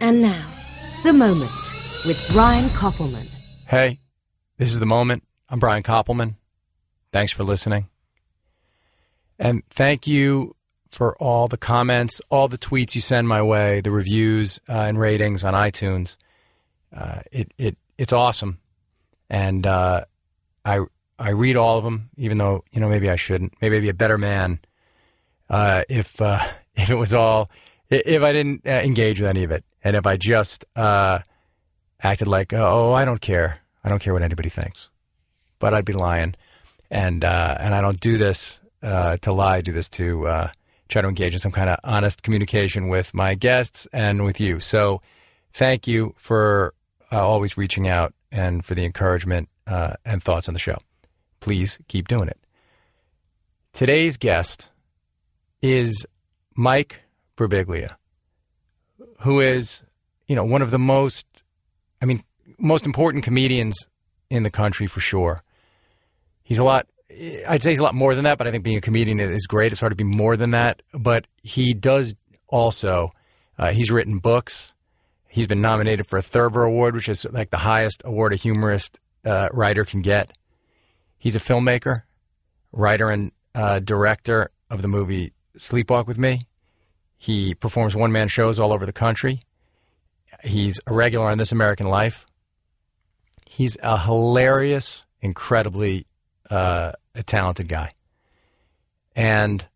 And now, The Moment with Brian Koppelman. Hey, this is The Moment. I'm Brian Koppelman. Thanks for listening. And thank you for all the comments, all the tweets you send my way, the reviews uh, and ratings on iTunes. Uh, it it it's awesome, and uh, I I read all of them, even though you know maybe I shouldn't. Maybe I'd be a better man uh, if uh, if it was all if I didn't uh, engage with any of it, and if I just uh, acted like oh I don't care, I don't care what anybody thinks, but I'd be lying, and uh, and I don't do this uh, to lie. I do this to uh, try to engage in some kind of honest communication with my guests and with you. So thank you for uh, always reaching out and for the encouragement uh, and thoughts on the show. Please keep doing it. Today's guest is Mike Birbiglia, who is, you know, one of the most, I mean, most important comedians in the country for sure. He's a lot I'd say he's a lot more than that, but I think being a comedian is great. It's hard to be more than that. But he does also, uh, he's written books. He's been nominated for a Thurber Award, which is like the highest award a humorist uh, writer can get. He's a filmmaker, writer, and uh, director of the movie Sleepwalk with Me. He performs one man shows all over the country. He's a regular on This American Life. He's a hilarious, incredibly uh, a talented guy. And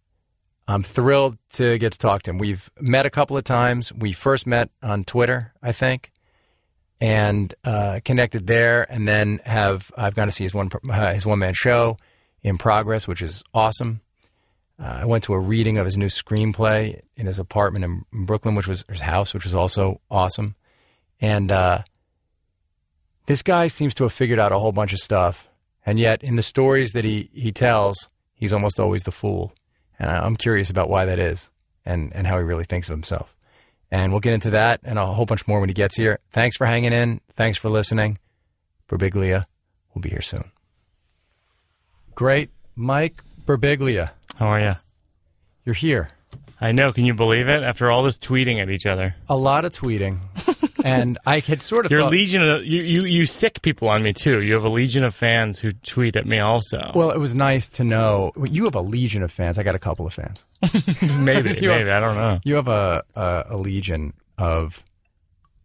I'm thrilled to get to talk to him. We've met a couple of times. We first met on Twitter, I think, and uh, connected there, and then have I've gone to see his one uh, his one man show in progress, which is awesome. Uh, I went to a reading of his new screenplay in his apartment in Brooklyn, which was his house, which was also awesome. And uh, this guy seems to have figured out a whole bunch of stuff and yet, in the stories that he, he tells, he's almost always the fool. And I'm curious about why that is and, and how he really thinks of himself. And we'll get into that and a whole bunch more when he gets here. Thanks for hanging in. Thanks for listening. Birbiglia will be here soon. Great. Mike Birbiglia. How are you? You're here. I know. Can you believe it? After all this tweeting at each other, a lot of tweeting, and I had sort of your thought, legion of you, you you sick people on me too. You have a legion of fans who tweet at me also. Well, it was nice to know you have a legion of fans. I got a couple of fans. maybe, maybe have, I don't know. You have a, a a legion of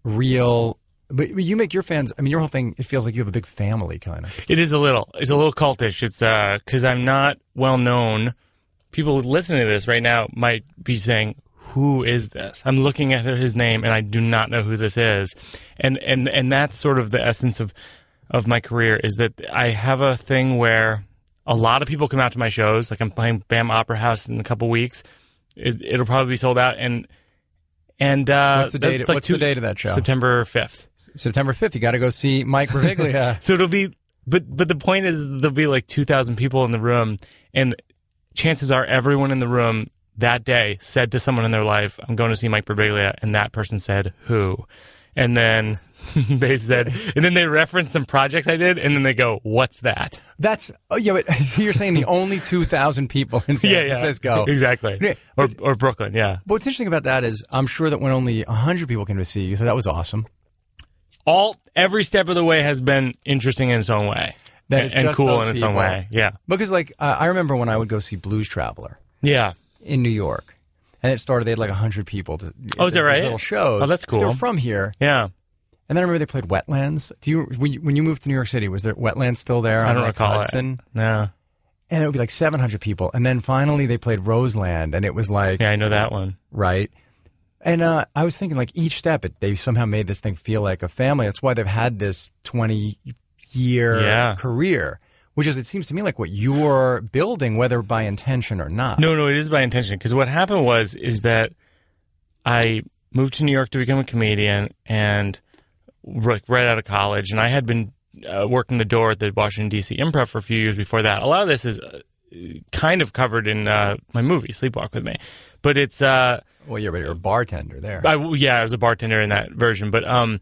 real but, you make your fans. I mean, your whole thing. It feels like you have a big family, kind of. It is a little. It's a little cultish. It's uh, because I'm not well known people listening to this right now might be saying, "Who is this?" I'm looking at his name and I do not know who this is, and and and that's sort of the essence of of my career is that I have a thing where a lot of people come out to my shows. Like I'm playing BAM Opera House in a couple weeks. It, will probably be sold out and. And uh, what's the date? Like what's two, the date of that show? September fifth. September fifth. You got to go see Mike Birbiglia. so it'll be, but but the point is there'll be like two thousand people in the room, and chances are everyone in the room that day said to someone in their life, I'm going to see Mike Birbiglia, and that person said, who? And then they said, and then they referenced some projects I did, and then they go, "What's that?" That's oh yeah, but you're saying the only two thousand people in San yeah, yeah, Francisco, exactly, yeah, or or Brooklyn, yeah. But what's interesting about that is, I'm sure that when only hundred people came to see you, so that was awesome. All every step of the way has been interesting in its own way that is and, cool in its people. own way. Yeah. Because like uh, I remember when I would go see Blues Traveler. Yeah. In New York, and it started. They had like hundred people. To, oh, is that right? Little shows. Oh, that's cool. They're from here. Yeah. And then I remember they played Wetlands. Do you when, you when you moved to New York City was there Wetlands still there? I don't like recall Hudson? it. No. And it would be like 700 people, and then finally they played Roseland, and it was like yeah, I know that one. Right. And uh, I was thinking, like each step, it, they somehow made this thing feel like a family. That's why they've had this 20 year yeah. career which is it seems to me like what you're building, whether by intention or not. No, no, it is by intention because what happened was is that I moved to New York to become a comedian and right, right out of college, and I had been uh, working the door at the Washington D.C. Improv for a few years before that. A lot of this is uh, kind of covered in uh, my movie Sleepwalk with Me, but it's uh, well, you're, you're a bartender there. I, yeah, I was a bartender in that version, but um,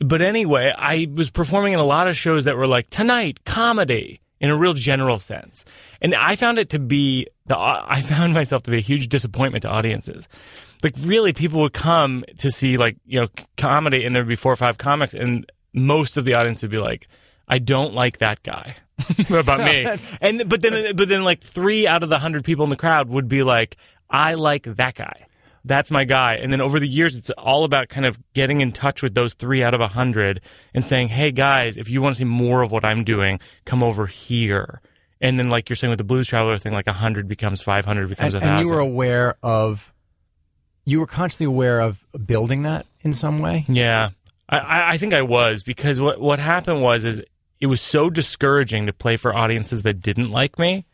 but anyway, I was performing in a lot of shows that were like tonight comedy in a real general sense. And I found it to be the, I found myself to be a huge disappointment to audiences. Like really, people would come to see like you know comedy, and there'd be four or five comics, and most of the audience would be like, "I don't like that guy." about me, and but then but then like three out of the hundred people in the crowd would be like, "I like that guy." That's my guy. And then over the years, it's all about kind of getting in touch with those three out of a hundred and saying, hey guys, if you want to see more of what I'm doing, come over here. And then, like you're saying with the Blues Traveler thing, like 100 becomes 500 becomes and, a and thousand. you were aware of, you were constantly aware of building that in some way. Yeah, I- I, I think I was because what what happened was is it was so discouraging to play for audiences that didn't like me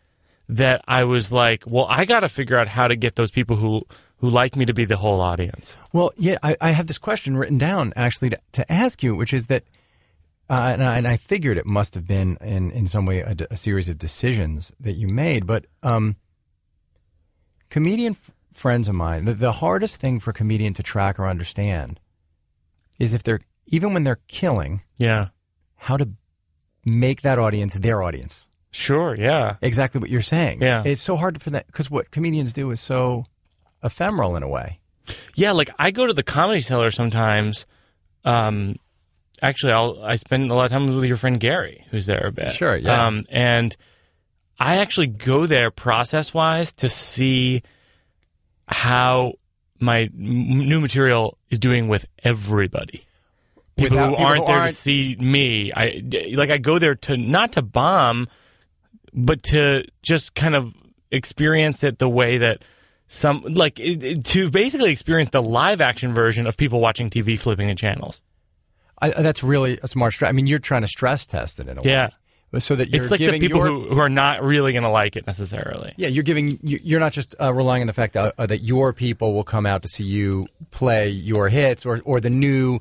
that I was like, well, I got to figure out how to get those people who who like me to be the whole audience. Well, yeah, I, I have this question written down actually to, to ask you, which is that, uh, and, I, and I figured it must have been in, in some way a series of decisions that you made, but um, comedian f- friends of mine, the, the hardest thing for a comedian to track or understand is if they're, even when they're killing, Yeah, how to make that audience their audience. sure, yeah, Exactly what you're saying. Yeah. It's so hard for that, because what comedians do is so ephemeral in a way. yeah. Like I go to the Comedy Cellar sometimes. Um, actually, I'll I spend a lot of time with your friend Gary, who's there a bit. Sure, yeah. Um, and I actually go there process wise to see how my m- new material is doing with everybody. People Without- who people aren't who there aren't- to see me. I like I go there to not to bomb, but to just kind of experience it the way that some like to basically experience the live action version of people watching TV flipping the channels. I, that's really a smart strategy. I mean, you're trying to stress test it in a way. Yeah. so that you're It's like the giving people your, who, who are not really going to like it necessarily. yeah you're giving you- you're not just uh, relying on the fact that, uh, that your people will come out to see you play your hits or or the new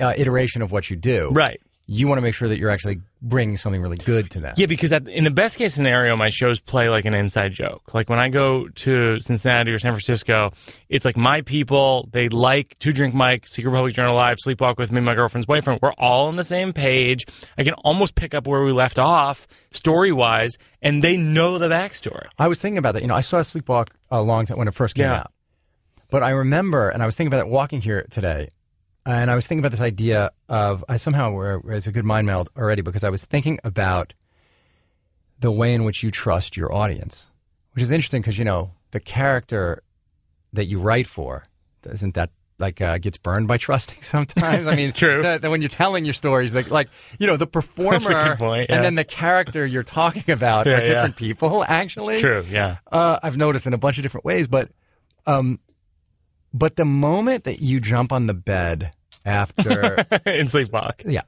uh, iteration of what you do Right. You want to make sure that you're actually bringing something really good to them Yeah, because at, in the best case scenario, my shows play like an inside joke. Like when I go to Cincinnati or San Francisco, it's like my people, they like Two Drink Mike, Secret Public Journal Live, Sleepwalk with Me, my girlfriend's boyfriend. We're all on the same page. I can almost pick up where we left off story wise, and they know the backstory. I was thinking about that you know I saw Sleepwalk a long time when it first came Yeah. out but I remember and I was thinking about it walking here today and I was thinking about this idea of I somehow where it's a good mind meld already because I was thinking about the way in which you trust your audience, which is interesting because you know the character that you write for isn't that like uh, gets burned by trusting sometimes. I mean, True. The, the- when you're telling your stories, like like you know the performer point, yeah. and then the character you're talking about Yeah, are yeah. different people. Actually, True, yeah. uh, I've noticed in a bunch of different ways, but um, but the moment that you jump on the bed after, in Sleepwalk. yeah,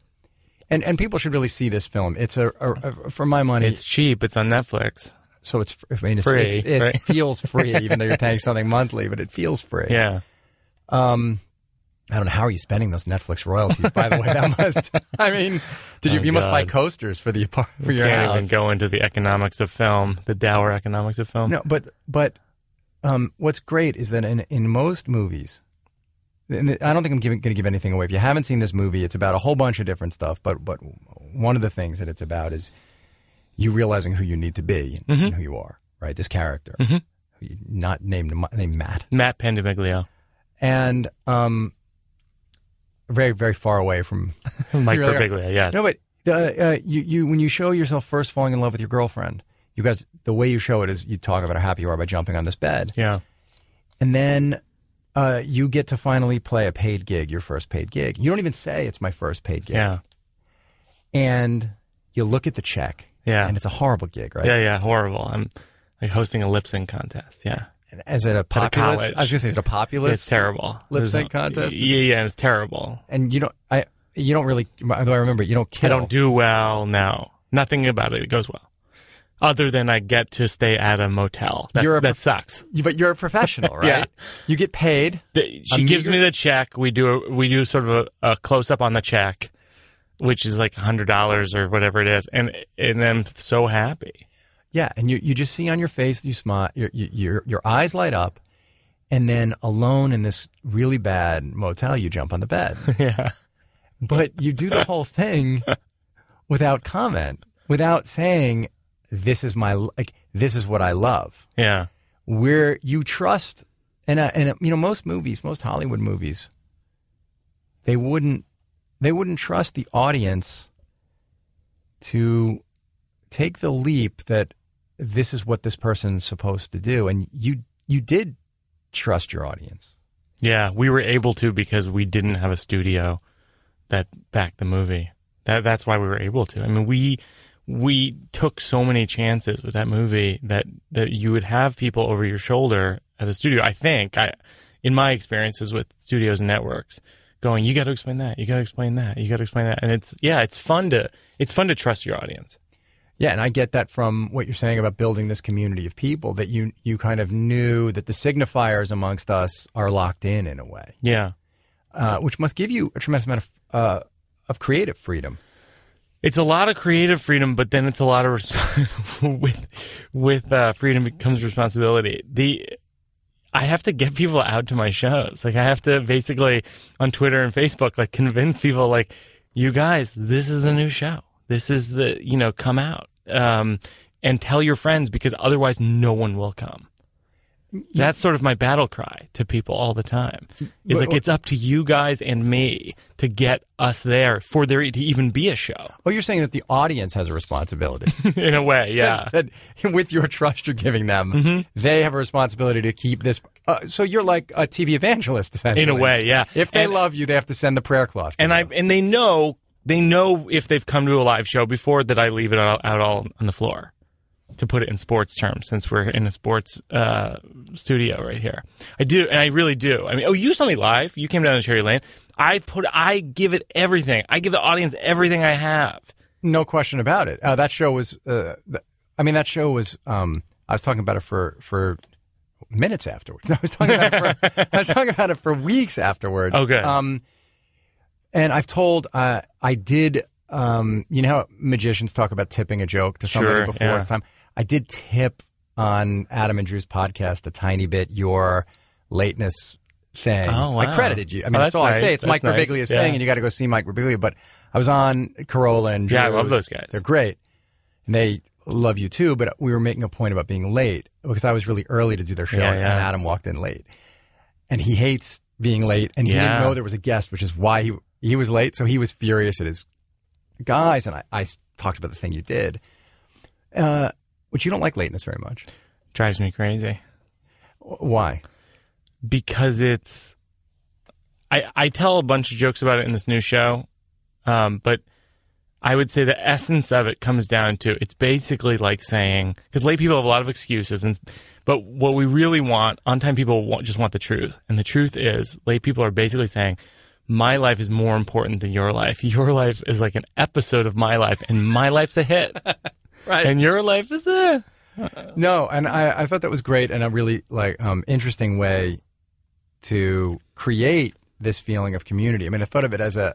and and people should really see this film. It's a, a, a for my money, It's cheap. It's on Netflix. so it's I mean it's, free, it's, it right? feels free, even though you're paying something monthly, but it feels free. Yeah. Um, I don't know how are you spending those Netflix royalties. By the way, that must. I mean, did you Oh, you must buy coasters for the for your Can't house? even go into the economics of film, the dour economics of film. No, but but um, what's great is that in in most movies, I don't think I'm going to give anything away. If you haven't seen this movie, it's about a whole bunch of different stuff. But but one of the things that it's about is you realizing who you need to be and Mhm. who you are. Right, this character, Mhm. not named named Matt, Matt Pandamiglio. and um, very very far away from Mike really. Birbiglia, yes. No, but uh, uh, you you when you show yourself first falling in love with your girlfriend, you guys the way you show it is you talk about how happy you are by jumping on this bed, yeah. and then uh, you get to finally play a paid gig, your first paid gig. You don't even say it's my first paid gig, Yeah. and you look at the check, Yeah. and it's a horrible gig, right? Yeah, yeah, horrible. I'm like hosting a lip sync contest. Yeah. And As it a populist, college. I was gonna say, is it a populist? It's terrible. Lip sync no- contest? Yeah, yeah, it's terrible. and you don't, I, you don't really. Although I remember, you don't I don't do well, no. Nothing about it goes well. Other than I get to stay at a motel. That, a that prof- sucks. But you're a professional, right? Yeah. You get paid. The- she gives meager- me the check. We do a, we do sort of a, a close up on the check, which is like a hundred dollars or whatever it is, and and I'm so happy. Yeah, and you you just see on your face you smile, your your your, your eyes light up, and then alone in this really bad motel, you jump on the bed. yeah. but you do the whole thing without comment, without saying, this is my like this is what I love. Yeah. Where you trust, and uh, and uh, you know most movies, most Hollywood movies, they wouldn't they wouldn't trust the audience to take the leap that this is what this person's supposed to do, and you you did trust your audience. Yeah, we were able to because we didn't have a studio that backed the movie. That that's why we were able to. I mean, we we took so many chances with that movie that that you would have people over your shoulder at a studio. I think I, in my experiences with studios and networks, going, you got to explain that, you got to explain that, you got to explain that, and it's yeah, it's fun to it's fun to trust your audience. Yeah, and I get that from what you're saying about building this community of people that you you kind of knew that the signifiers amongst us are locked in in a way, Yeah. uh, which must give you a tremendous amount of uh, of creative freedom. It's a lot of creative freedom, but then it's a lot of res- with with uh, freedom comes responsibility. The I have to get people out to my shows. Like I have to basically on Twitter and Facebook, like convince people, like you guys, this is the new show. This is the you know come out um, and tell your friends because otherwise no one will come. That's sort of my battle cry to people all the time. It's like it's up to you guys and me to get us there for there to even be a show. Oh, you're saying that the audience has a responsibility. in a way, yeah. that with your trust you're giving them, they have a responsibility to keep this. Uh, so you're like a TV evangelist, essentially. In a way, yeah. If they And- love you, they have to send the prayer cloth. and I and they know they know if they've come to a live show before that I leave it out, out all on the floor. To put it in sports terms, since we're in a sports uh, studio right here, I do, and I really do. I mean, oh, you saw me live. You came down to Cherry Lane. I put, I give it everything. I give the audience everything I have. no question about it. Uh, that show was. Uh, th- I mean, that show was. Um, I was talking about it for for minutes afterwards. I was talking about it for. I was talking about it for weeks afterwards. Oh, good. Um, and I've told. Uh, I did. Um, you know how magicians talk about tipping a joke to somebody Sure, before yeah. time. I did tip on Adam and Drew's podcast a tiny bit your lateness thing. Oh, wow. I credited you. I mean, Oh, that's that's all I say. It's Mike That's nice. Birbiglia's Yeah. thing, and you got to go see Mike Birbiglia. But I was on Carolla and Yeah, I love those guys. They're great, and they love you too. But we were making a point about being late because I was really early to do their show, Yeah, and. Adam walked in late, and he hates being late, and he Yeah. didn't know there was a guest, which is why he he was late. So he was furious at his guys, and I, I talked about the thing you did, uh, which you don't like lateness very much. Drives me crazy. Why? because it's I I tell a bunch of jokes about it in this new show, um, but I would say the essence of it comes down to it's basically like saying because late people have a lot of excuses, and but what we really want on time people want, just want the truth, and the truth is late people are basically saying. My life is more important than your life. Your life is like an episode of my life, and my life's a hit. Right. And your life is there. No, and I, I thought that was great and a really like um, interesting way to create this feeling of community. I mean, I thought of it as a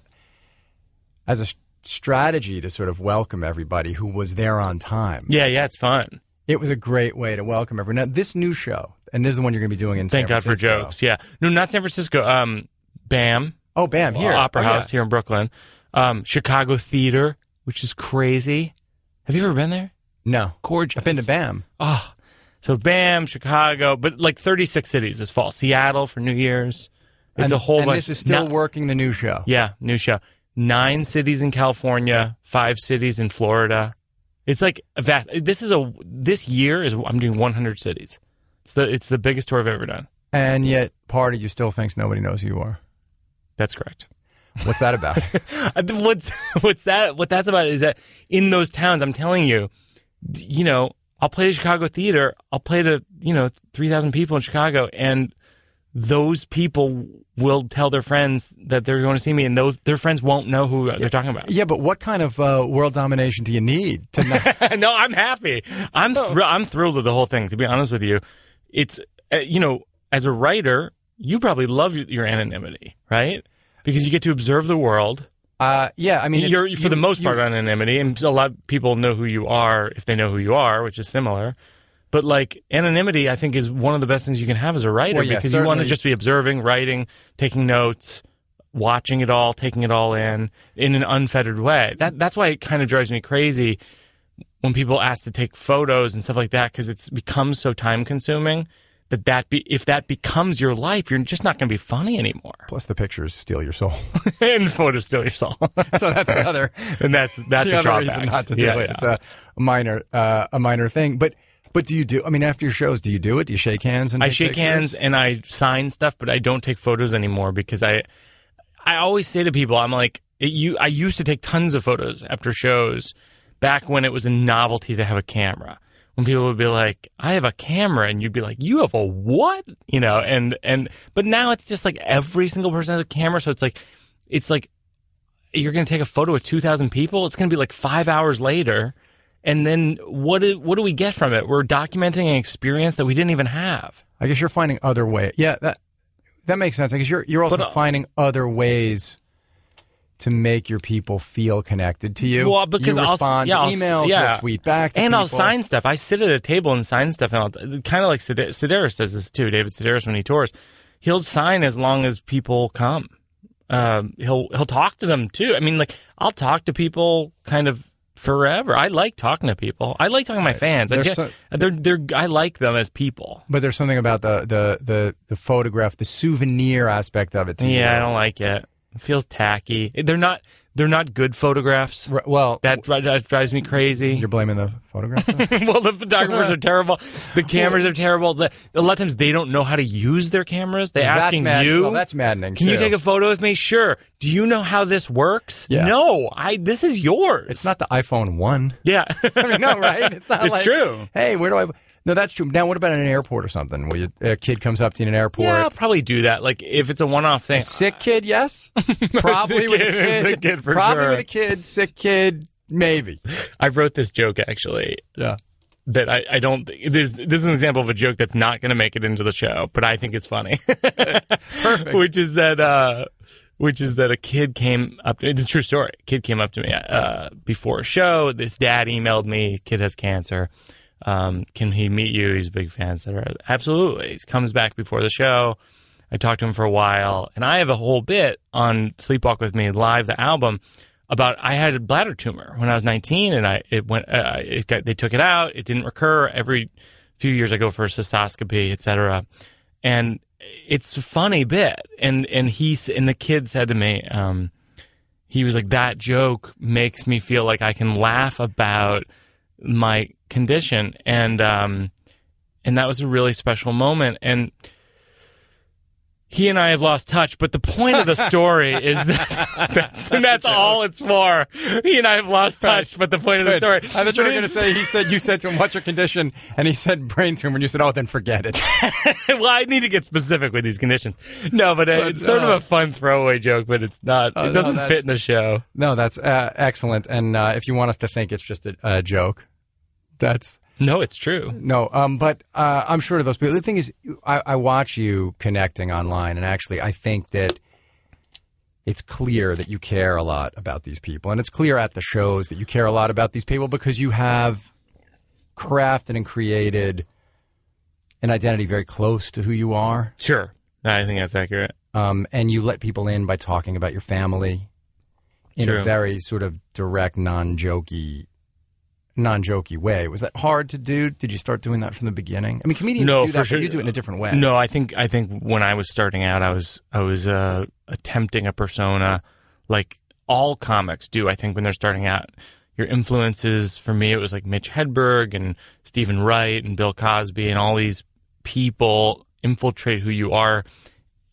as a s- strategy to sort of welcome everybody who was there on time. yeah, yeah. It's fun. It was a great way to welcome everyone. Now, this new show, and this is the one you're going to be doing in San Francisco. Thank San God for jokes. Yeah. No, not San Francisco. Um, Bam. Oh, bam! Here, Opera Oh, yeah. House here in Brooklyn. Um, Chicago Theater, which is crazy. Have you ever been there? No, Gorgeous. I've been to BAM. Oh, so Bam, Chicago, but like 36 cities this fall. Seattle for New Year's. It's and, a whole and bunch. this is still working the new show. Yeah, new show. Nine cities in California, five cities in Florida. It's like a vast. This is a this year is I'm doing 100 cities. It's the it's the biggest tour I've ever done. And yet, part of you still thinks nobody knows who you are. That's correct. What's that about? what's what's that? What that's about is that in those towns, I'm telling you, you know, I'll play the Chicago theater. I'll play to you know three thousand people in Chicago, and those people will tell their friends that they're going to see me, and those their friends won't know who they're talking about. yeah, but what kind of uh, world domination do you need to not? no, I'm happy. I'm thr- I'm thrilled with the whole thing. To be honest with you, it's uh, you know, as a writer, you probably love your- your anonymity, right? Because you get to observe the world. Uh, yeah, I mean, you're for you- the most part anonymity, and a lot of people know who you are if they know who you are, which is similar. But like anonymity, I think is one of the best things you can have as a writer Well, yeah, because you want to just be observing, writing, taking notes, watching it all, taking it all in in an unfettered way. That that's why it kind of drives me crazy when people ask to take photos and stuff like that because it's become so time consuming that that be if that becomes your life, you're just not going to be funny anymore. Plus, the pictures steal your soul. and the photos steal your soul. so that's the other. and that's that's the a other reason not to do Yeah, it. yeah. It's a minor, uh, a minor thing. But, but do you do? I mean, after your shows, do you do it? Do you shake hands and I shake pictures? hands and I sign stuff, but I don't take photos anymore because I, I always say to people, I'm like, it, you, I used to take tons of photos after shows, back when it was a novelty to have a camera. When people would be like, I have a camera, and you'd be like, you have a what? You know, and and but now it's just like every single person has a camera, so it's like, it's like, you're gonna take a photo of 2,000 people. It's gonna be like five hours later. And then what do, what do we get from it? We're documenting an experience that we didn't even have. I guess you're finding other ways. Yeah, that that makes sense. I guess you're you're also But, uh, finding other ways to make your people feel connected to you. Well, because you I'll- respond yeah, I'll to emails, yeah. you'll tweet back, to and I'll sign stuff. I sit at a table and sign stuff, and I'll kind of like Sed- Sedaris does this too. David Sedaris when he tours, he'll sign as long as people come. Um, he'll he'll talk to them too. I mean, like I'll talk to people kind of forever. I like talking to people. I like talking to my fans. I just, so- they're they're I like them as people. But there's something about the the the the photograph, the souvenir aspect of it. To Yeah. I don't like it. It feels tacky. They're not they're not good photographs. R- Well, That, dri- that drives me crazy. you're blaming the photograph. though? well, the photographers are terrible. The cameras are terrible. The, a lot of times they don't know how to use their cameras. They that's asking mad- you, Well, that's maddening. "Can you too. take a photo with me?" Sure. Do you know how this works? Yeah. No. I. This is yours. It's not the iPhone one. Yeah. I mean, no, right? It's not It's like, true. Hey, where do I? No, that's true. Now, what about an airport or something? Where you, a kid comes up to you in an airport? Yeah, I'll probably do that. Like if it's a one-off thing. Sick kid, yes. Probably with a kid, kid. sick kid for Probably sure. with a kid. Sick kid, maybe. I wrote this joke actually. Yeah. That I, I don't. This this is an example of a joke that's not going to make it into the show, but I think it's funny. Perfect. which is that uh which is that a kid came up it's a true story a kid came up to me uh before a show this dad emailed me kid has cancer um can he meet you? He's a big fan etc absolutely. He comes back before the show. I talked to him for a while and i have a whole bit on sleepwalk with me live the album about I had a bladder tumor when I was 19 and I it went uh, it got, they took it out. It didn't recur. Every few years I go for a cystoscopy etc and it's a funny bit. And and he's and the kid said to me um he was like that joke makes me feel like I can laugh about my condition and um and that was a really special moment and he and I have lost touch, but the point of the story is that that's, and that's all it's for. He and I have lost touch, but the point of the story. I thought you were going to say he said you said to him, "What's your condition?" And he said brain tumor, and you said, "Oh, then forget it." well, I need to get specific with these conditions. No, but, uh, But, it's sort uh, of a fun throwaway joke, but it's not. Oh, it doesn't that's- fit in the show. no, that's uh, excellent. And uh, if you want us to think it's just a, a joke, that's No, it's true. No, um, but uh, I'm sure to those people. The thing is, I, I watch you connecting online, and actually, I think that it's clear that you care a lot about these people, and it's clear at the shows that you care a lot about these people because you have crafted and created an identity very close to who you are, Sure, I think that's accurate. um, and you let people in by talking about your family in True. a very sort of direct, non-jokey. Non-jokey way. Was that hard to do? Did you start doing that from the beginning? I mean, comedians No, do that, sure. but you do it in a different way. No, I think I think when I was starting out, I was I was uh, attempting a persona like all comics do. I think when they're starting out, your influences for me it was like Mitch Hedberg and Steven Wright and Bill Cosby and all these people infiltrate who you are,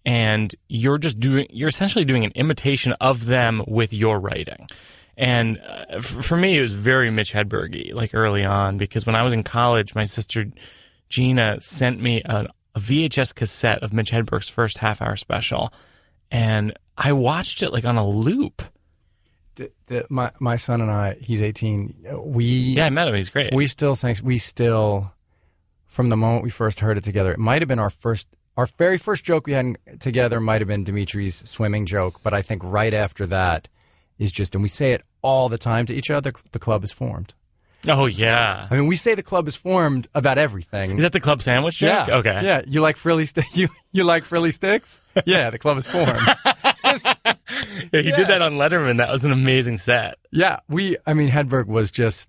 and you're just doing you're essentially doing an imitation of them with your writing. And uh, for me, it was very Mitch Hedbergy, like early on, because when I was in college, my sister Gina sent me a, a VHS cassette of Mitch Hedberg's first half hour special, and I watched it like on a loop. The, the, my my son and I, he's 18. We Yeah, I met him. He's great. we still think we still, from the moment we first heard it together, it might have been our first, our very first joke we had together might have been Dimitri's swimming joke, but I think right after that is just, and we say it all the time to each other. The club is formed. oh yeah. I mean, we say the club is formed about everything. Is that the club sandwich yeah. Okay. Yeah. You like frilly sti- you you like frilly sticks? Yeah. The club is formed. yeah, he Yeah. did that on Letterman. That was an amazing set. Yeah, we. I mean, Hedberg was just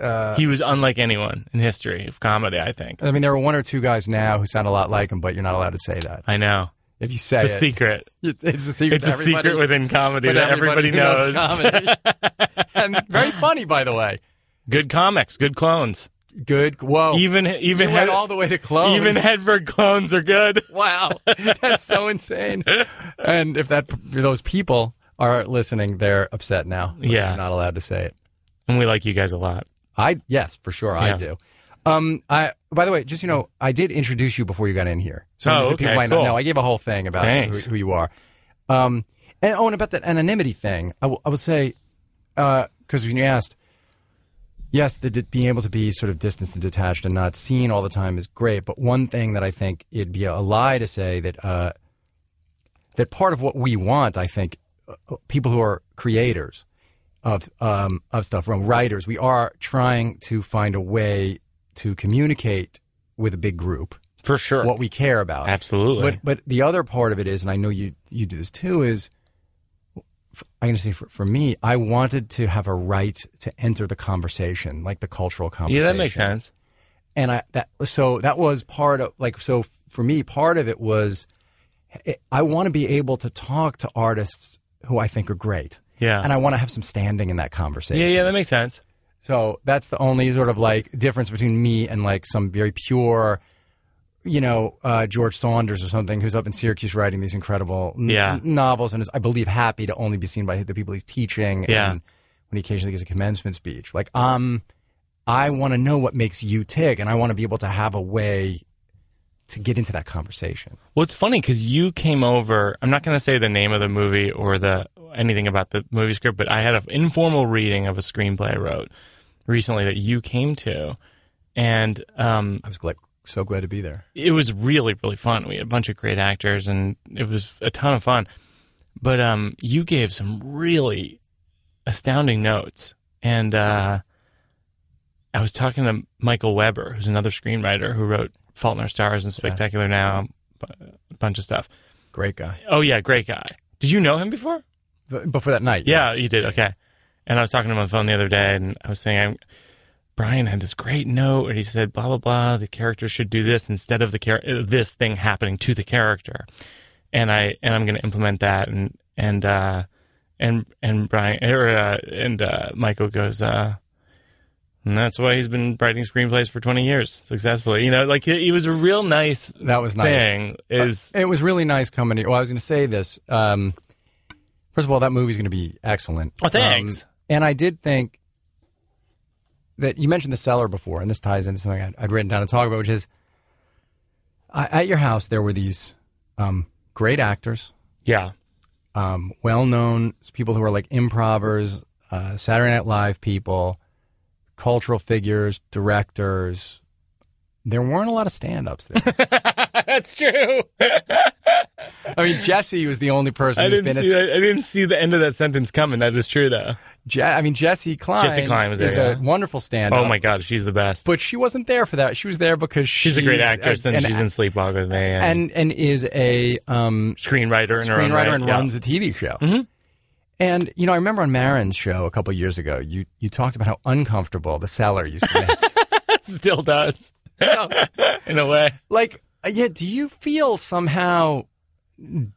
Uh, He was unlike anyone in history of comedy. I think. I mean, there are one or two guys now who sound a lot like him, but you're not allowed to say that. I know. If you say It's a it, secret. it's a secret. It's a everybody, secret within comedy but that everybody, knows knows. and very funny, by the way. good comics, good clones. Good. Whoa. Even you even went Hed- all the way to clones. even Hedberg clones are good. Wow, that's so insane. And if that those people are listening, they're upset now. Yeah. You're not allowed to say it. And we like you guys a lot. I yes, for sure, I do. Um, I by the way, just you know, I did introduce you before you got in here, so Oh, okay, people might not know. I gave a whole thing about who, who you are. Um, and oh, and about that anonymity thing, I will I will say, because when you asked, yes, the, being able to be sort of distanced and detached and not seen all the time is great. But one thing that I think it'd be a lie to say that uh, that part of what we want, I think, uh, people who are creators of um, of stuff, from writers, we are trying to find a way to communicate with a big group For sure. what we care about. Absolutely. But but the other part of it is, and I know you you do this too, is I'm going to say for, for me, I wanted to have a right to enter the conversation, like the cultural conversation. yeah, that makes sense. And I that so that was part of like so for me, part of it was I want to be able to talk to artists who I think are great, Yeah. and I want to have some standing in that conversation. yeah, yeah, that makes sense. So that's the only sort of like difference between me and like some very pure, you know, uh, George Saunders or something who's up in Syracuse writing these incredible n- Yeah. novels and is, I believe, happy to only be seen by the people he's teaching. Yeah. And when he occasionally gives a commencement speech, like um, I want to know what makes you tick, and I want to be able to have a way to get into that conversation. Well, it's funny because you came over. I'm not going to say the name of the movie or the anything about the movie script, but I had an informal reading of a screenplay I wrote recently that you came to, and um, I was glad, so glad to be there. it was really really fun. We had a bunch of great actors, and it was a ton of fun. But um, you gave some really astounding notes, and uh, I was talking to Michael Weber, who's another screenwriter who wrote *Fault in Our Stars* and *Spectacular Now*, a bunch of stuff. Great guy. Oh yeah, great guy. Did you know him before? Before that night, Yeah, yes. you did. Okay. And I was talking to him on the phone the other day, and I was saying, I'm, Brian had this great note, and he said, blah blah blah. The character should do this instead of the char- uh, this thing happening to the character, and I and I'm going to implement that. And and uh, and and Brian or uh, and uh, Michael goes, uh, and that's why he's been writing screenplays for 20 years successfully. You know, like he, he was a real nice that was nice. thing. Is It was really nice coming here. Well, I was going to say this. Um, first of all, that movie's going to be excellent. Oh, thanks. Um, and I did think that you mentioned the cellar before, and this ties into something I'd, I'd written down to talk about, which is I, at your house there were these um, great actors, yeah, um, well-known people who are like improvers, uh, Saturday Night Live people, cultural figures, directors. There weren't a lot of stand-ups there. that's true. I mean, Jesse was the only person I who's didn't been see a, that. I didn't see the end of that sentence coming. That is true, though. Je- I mean, Jessi Klein, Jessi Klein was there, is yeah. a wonderful stand-up. Oh my God, she's the best. But she wasn't there for that. She was there because she's, a great actress, and, and, she's in Sleepwalk with Me, and, and and is a um, screenwriter in screenwriter right. and yeah. runs a TV show. Mhm. And you know, I remember on Maron's show a couple of years ago, you you talked about how uncomfortable the cellar used to make. Still does, in a way. like, uh, yeah, do you feel somehow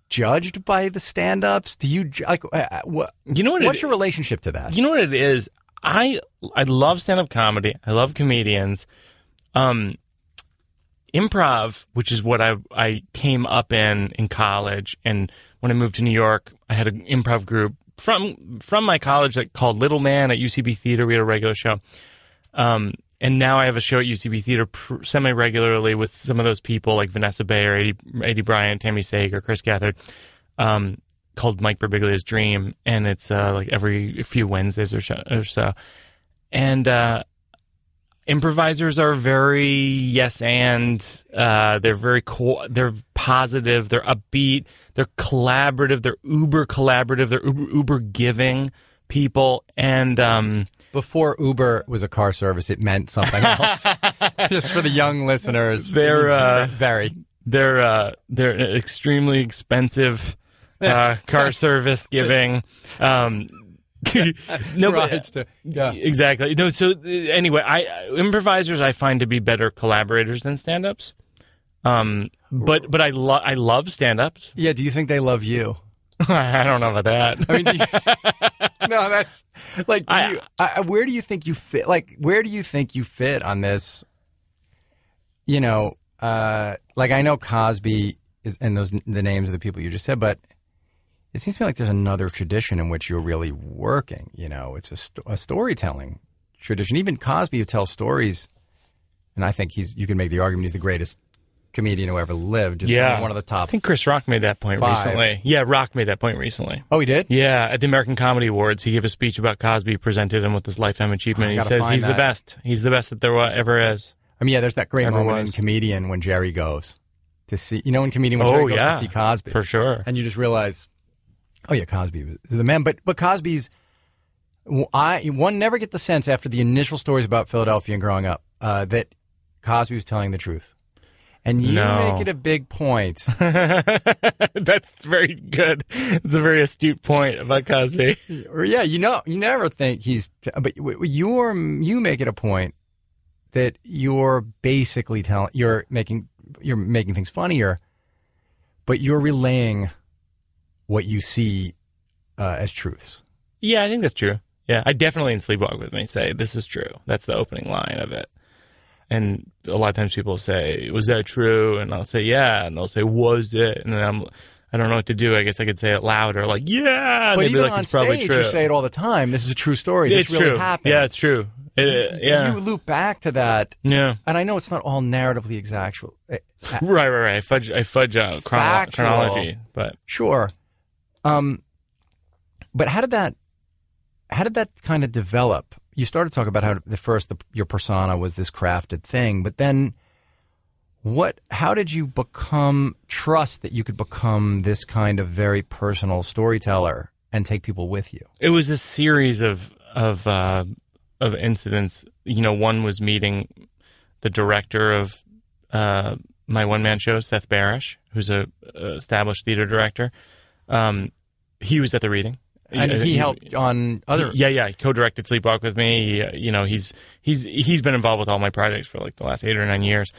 judged by the stand-ups? Do you like uh, what? You know what? What's it, your relationship to that? You know what it is. I I love stand up comedy. I love comedians. Um, improv, which is what I I came up in in college, and when I moved to New York, I had an improv group from from my college that called Little Man at UCB Theater. We had a regular show. Um, and now I have a show at UCB Theater pr- semi regularly with some of those people like Vanessa Bayer, Eddie, Eddie Bryant, Tami Sagher, Chris Gethard, um, called Mike Birbiglia's Dream, and it's uh, like every few Wednesdays or so. Or so. And uh, improvisers are very yes and uh, they're very co- they're positive, they're upbeat, they're collaborative, they're uber collaborative, they're uber, uber giving people, and um, Before Uber was a car service, it meant something else. Just for the young listeners, They're, uh, very. they're uh, they're extremely expensive uh, car service giving. Um, no, but- to yeah. Exactly. No, so anyway, I improvisers I find to be better collaborators than stand-ups. Um, but but I love I love stand-ups. Yeah, do you think they love you? I don't know about that. I mean, no, that's like, do I- you, I, where do you think you fit? Like, where do you think you fit on this? You know, uh, like I know Cosby is, and those the names of the people you just said, but it seems to me like there's another tradition in which you're really working. You know, it's a, sto- a storytelling tradition. Even Cosby, who tells stories, and I think he's you can make the argument he's the greatest comedian who ever lived. Just Yeah. one of the top. I think Chris Rock made that point Five. recently. Yeah, Rock made that point recently. Oh, he did. Yeah, at the American Comedy Awards, he gave a speech about Cosby, presented him with this lifetime achievement. I he says he's that. the best. He's the best that there ever is. I mean, yeah, there's that great Ever moment in was. Comedian when Jerry goes to see, you know, in Comedian when Oh, Jerry goes yeah. to see Cosby, For sure. and you just realize, oh yeah, Cosby was the man. But but Cosby's, I one never get the sense after the initial stories about Philadelphia and growing up uh, that Cosby was telling the truth, and you No. make it a big point. That's very good. It's a very astute point about Cosby. or yeah, you know, you never think he's, t- but you're you make it a point that you're basically telling, you're making, you're making things funnier, but you're relaying what you see uh, as truths. Yeah, I think that's true. Yeah, I definitely in Sleepwalk with Me say this is true. That's the opening line of it. And a lot of times people say, "Was that true?" And I'll say, "Yeah," and they'll say, "Was it?" And then I'm, I don't know what to do. I guess I could say it louder, like, "Yeah," but even like, on "It's stage, true." you say it all the time. This is a true story. This it's really true. happened. Yeah, it's true. It- yeah, You loop back to that, yeah. and I know it's not all narratively exact. eh, Right, right, right. I fudge, I fudge out chrono- chronology, but Sure. Um, but how did that, how did that kind of develop? You started to talk about how the first the, your persona was this crafted thing, but then what? How did you become trust that you could become this kind of very personal storyteller and take people with you? it was a series of of uh, of incidents. You know, one was meeting the director of uh, my one man show, Seth Barrish, who's a, a established theater director. Um, he was at the reading, And he helped on other. Yeah, yeah, he co-directed Sleepwalk with me. He, you know, he's he's he's been involved with all my projects for like the last eight or nine years.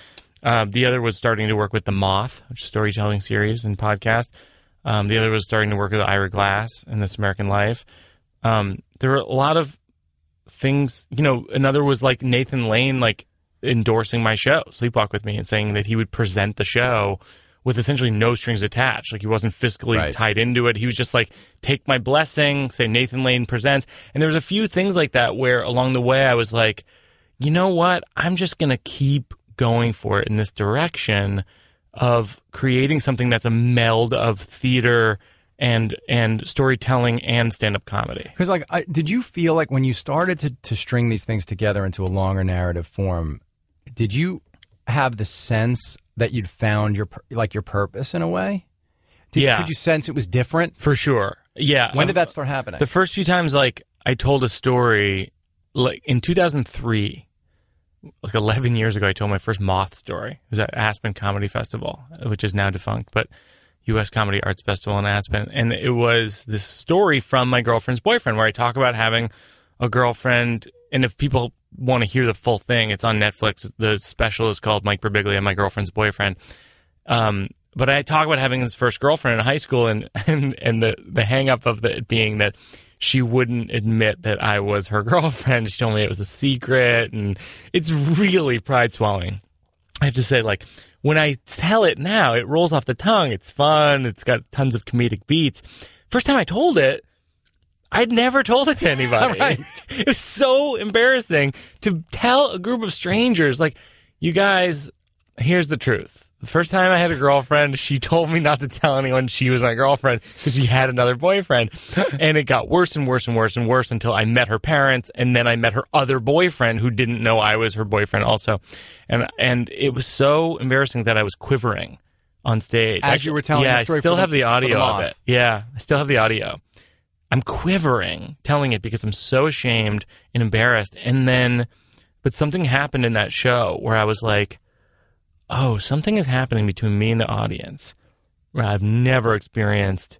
Um, the other was starting to work with the Moth, which is a storytelling series and podcast. Um, the other was starting to work with Ira Glass and This American Life. Um, there were a lot of things, you know. Another was like Nathan Lane, like endorsing my show, Sleepwalk with me, and saying that he would present the show with essentially no strings attached. Like he wasn't fiscally Right. tied into it. He was just like, take my blessing, say Nathan Lane presents. And there was a few things like that where along the way I was like, you know what? I'm just going to keep going for it in this direction of creating something that's a meld of theater and and storytelling and stand-up comedy. Because like, I, did you feel like when you started to to string these things together into a longer narrative form, did you have the sense that you'd found your like your purpose in a way? Did, Yeah. Did you sense it was different? For sure. Yeah. When did that start happening? The first few times, like I told a story, like in 2003, like 11 years ago, I told my first moth story. It was at Aspen Comedy Festival, which is now defunct, but U.S. Comedy Arts Festival in Aspen, and it was this story from my girlfriend's boyfriend, where I talk about having a girlfriend, and if people want to hear the full thing, it's on Netflix. The special is called Mike Birbiglia, my girlfriend's boyfriend. Um, but I talk about having his first girlfriend in high school, and and and the the hang up of it being that she wouldn't admit that I was her girlfriend. She told me it was a secret, and it's really pride swallowing. I have to say, like when I tell it now, it rolls off the tongue. It's fun. It's got tons of comedic beats. First time I told it, I'd never told it to anybody. Right. It was so embarrassing to tell a group of strangers, like, you guys, here's the truth. The first time I had a girlfriend, she told me not to tell anyone she was my girlfriend because she had another boyfriend. and it got worse and worse and worse and worse until I met her parents and then I met her other boyfriend who didn't know I was her boyfriend also. And and it was so embarrassing that I was quivering on stage. As I- you were telling yeah, the story I still the- have the for the audio of it. Yeah, I still have the audio. I'm quivering telling it because I'm so ashamed and embarrassed. And then, but something happened in that show where I was like, oh, something is happening between me and the audience where I've never experienced